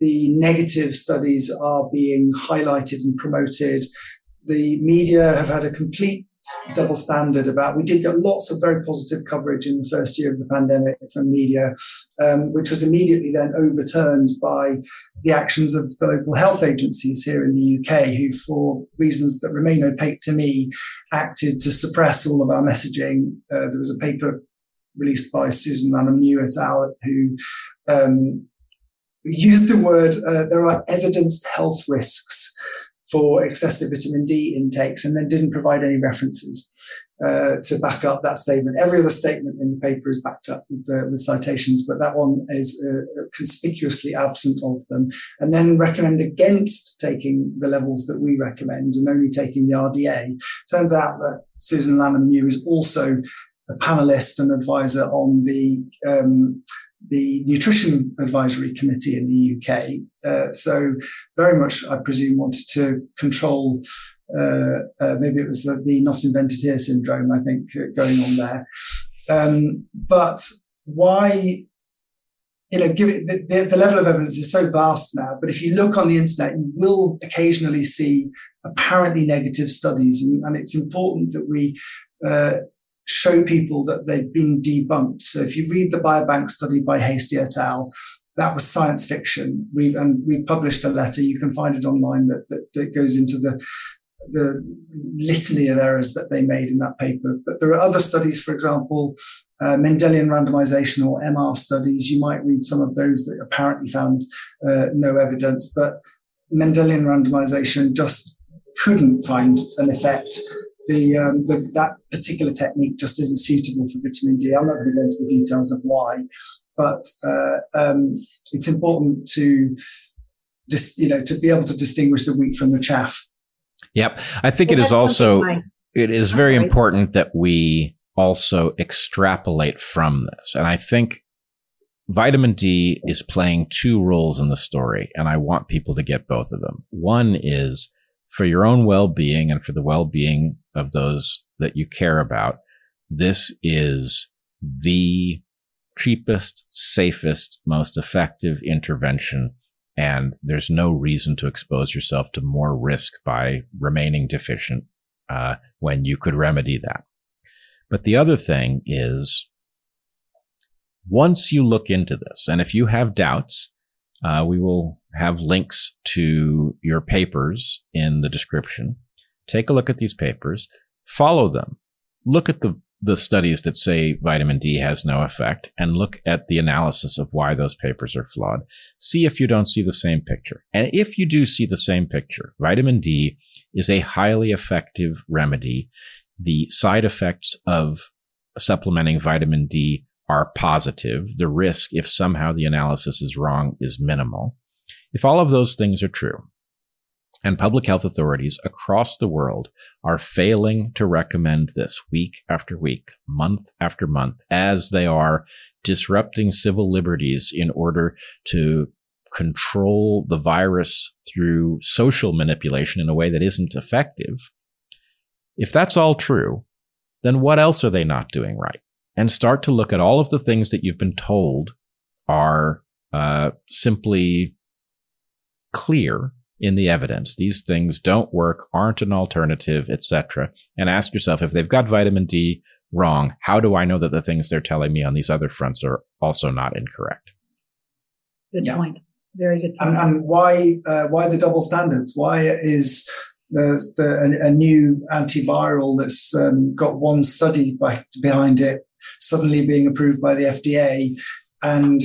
the negative studies are being highlighted and promoted. The media have had a complete double standard about. We did get lots of very positive coverage in the first year of the pandemic from media, um, which was immediately then overturned by the actions of the local health agencies here in the UK, who, for reasons that remain opaque to me, acted to suppress all of our messaging. Uh, there was a paper released by Susan Lanham-New et al., who um, used the word uh, there are evidenced health risks for excessive vitamin D intakes and then didn't provide any references uh, to back up that statement. Every other statement in the paper is backed up with, uh, with citations, but that one is uh, conspicuously absent of them. And then recommend against taking the levels that we recommend and only taking the RDA. Turns out that Susan Lanham-New is also a panelist and advisor on the um, the Nutrition Advisory Committee in the UK. Uh, so very much, I presume, wanted to control. Uh, uh, maybe it was the not invented here syndrome. I think uh, going on there. Um, but why? You know, give it, the, the, the level of evidence is so vast now. But if you look on the internet, you will occasionally see apparently negative studies, and, and it's important that we uh, show people that they've been debunked. So if you read the biobank study by Hastie et al., that was science fiction. We've and we published a letter. You can find it online that, that, that goes into the the litany of errors that they made in that paper. But there are other studies, for example, uh, Mendelian randomization or MR studies. You might read some of those that apparently found uh, no evidence, but Mendelian randomization just couldn't find an effect the, um, the, that particular technique just isn't suitable for vitamin D. I'm not going to go into the details of why, but uh, um, it's important to just you know to be able to distinguish the wheat from the chaff. Yep, I think well, it is also it is very sorry. important that we also extrapolate from this, and I think vitamin D is playing two roles in the story, and I want people to get both of them. One is for your own well-being and for the well-being of those that you care about. This is the cheapest, safest, most effective intervention. And there's no reason to expose yourself to more risk by remaining deficient uh, when you could remedy that. But the other thing is once you look into this, and if you have doubts, uh, we will have links to your papers in the description. Take a look at these papers, follow them, look at the the studies that say vitamin D has no effect and look at the analysis of why those papers are flawed. See if you don't see the same picture. And if you do see the same picture, vitamin D is a highly effective remedy. The side effects of supplementing vitamin D are positive. The risk, if somehow the analysis is wrong, is minimal. If all of those things are true, and public health authorities across the world are failing to recommend this week after week, month after month, as they are disrupting civil liberties in order to control the virus through social manipulation in a way that isn't effective. If that's all true, then what else are they not doing right? And start to look at all of the things that you've been told are uh, simply clear in the evidence. These things don't work, aren't an alternative, etc. And ask yourself if they've got vitamin D wrong, how do I know that the things they're telling me on these other fronts are also not incorrect? Good yeah. point. Very good point. And, and why uh, why the double standards? Why is the, the a, a new antiviral that's um, got one study behind it suddenly being approved by the FDA, and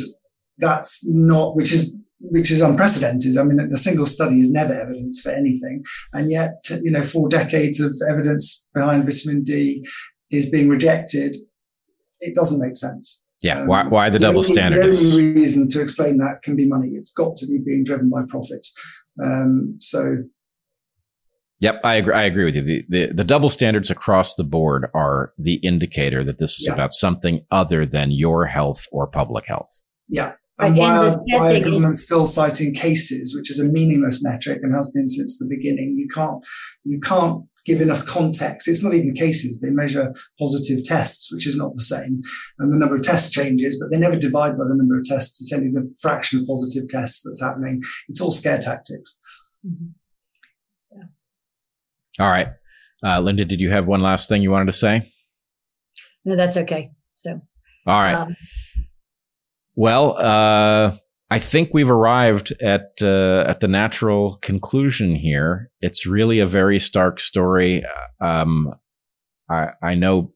that's not which is which is unprecedented. I mean, a single study is never evidence for anything, and yet you know four decades of evidence behind vitamin D is being rejected. It doesn't make sense. Yeah, um, why, why the, the double only, standard? The only reason to explain that can be money. It's got to be being driven by profit. Um, so Yep, I agree. I agree with you. The, the, the double standards across the board are the indicator that this is yeah. about something other than your health or public health. Yeah, and why, are, why are governments still citing cases, which is a meaningless metric and has been since the beginning? You can't you can't give enough context. It's not even cases. They measure positive tests, which is not the same. And the number of tests changes, but they never divide by the number of tests to tell you the fraction of positive tests that's happening. It's all scare tactics. Mm-hmm. All right. Uh, Linda, did you have one last thing you wanted to say? No, that's okay. So, all right. Um, well, uh, I think we've arrived at uh, at the natural conclusion here. It's really a very stark story. Um, I, I know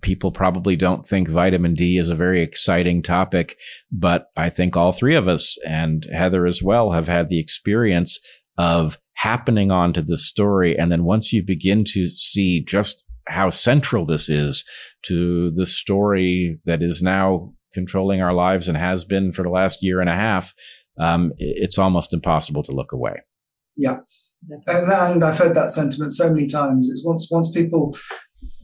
people probably don't think vitamin D is a very exciting topic, but I think all three of us and Heather as well have had the experience of happening onto the story. And then once you begin to see just how central this is to the story that is now controlling our lives and has been for the last year and a half, um, it's almost impossible to look away. Yeah. And, and I've heard that sentiment so many times. It's once once people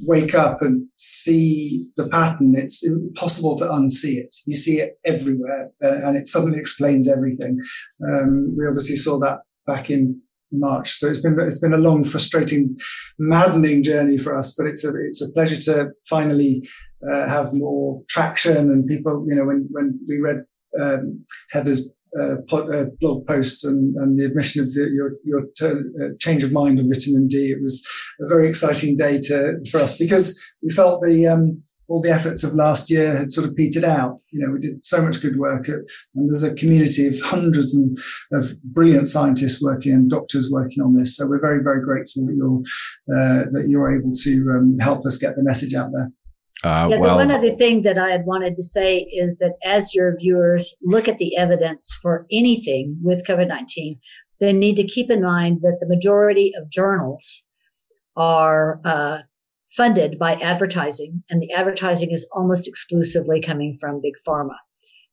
wake up and see the pattern, it's impossible to unsee it. You see it everywhere, and it suddenly explains everything. Um, we obviously saw that back in March. So it's been it's been a long, frustrating, maddening journey for us. But it's a it's a pleasure to finally uh, have more traction and people. You know, when when we read um, Heather's uh, uh, blog post and, and, the admission of the, your your uh, change of mind on vitamin D, it was a very exciting day to, for us because we felt the um, all the efforts of last year had sort of petered out. You know, we did so much good work, at, and there's a community of hundreds and, of brilliant scientists working and doctors working on this. So we're very, very grateful that you're uh, that you're able to um, help us get the message out there. Uh, yeah, well, the one other thing that I had wanted to say is that as your viewers look at the evidence for anything with COVID 19, they need to keep in mind that the majority of journals are uh, funded by advertising, and the advertising is almost exclusively coming from big pharma.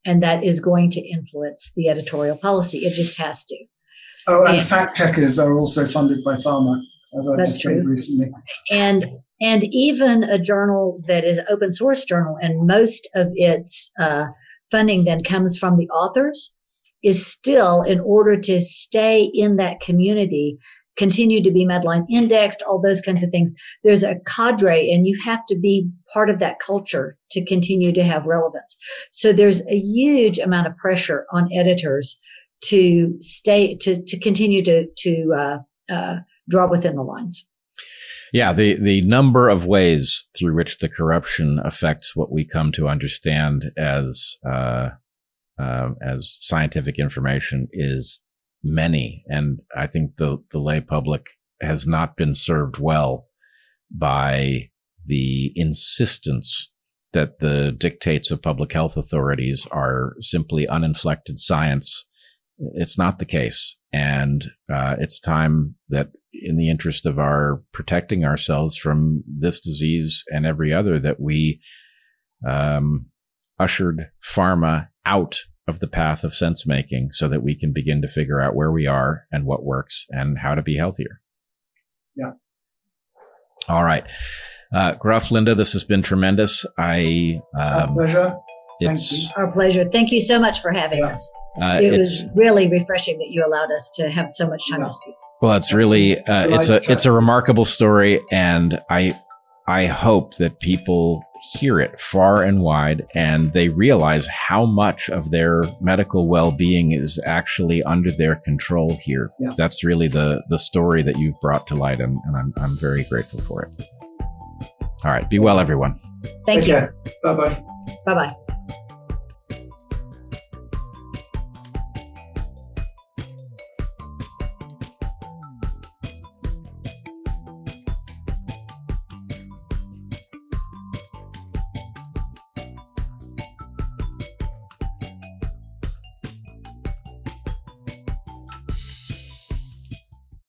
And that is going to influence the editorial policy. It just has to. Oh, and, and fact checkers are also funded by pharma, as I've just read recently. And and even a journal that is open source journal, and most of its uh, funding then comes from the authors, is still in order to stay in that community continue to be Medline indexed, all those kinds of things. There's a cadre and you have to be part of that culture to continue to have relevance. So there's a huge amount of pressure on editors to stay, to, to continue to, to, uh, uh, draw within the lines. Yeah, the, the number of ways through which the corruption affects what we come to understand as uh, uh, as scientific information is many. And I think the, the lay public has not been served well by the insistence that the dictates of public health authorities are simply uninflected science. It's not the case. And uh, it's time that, in the interest of our protecting ourselves from this disease and every other, that we um, ushered pharma out of the path of sense making so that we can begin to figure out where we are and what works and how to be healthier. Yeah. All right. Uh, Gruff, Linda, this has been tremendous. I um, pleasure. Thank you. Our pleasure. Thank you so much for having yeah. us. Uh, it was really refreshing that you allowed us to have so much time yeah. to speak. Well, it's really uh, it's a it's a remarkable story, and I I hope that people hear it far and wide and they realize how much of their medical well-being is actually under their control here. Yeah. That's really the the story that you've brought to light, and, and I'm I'm very grateful for it. All right. Be well, everyone. Thank Take you. Bye bye. Bye bye.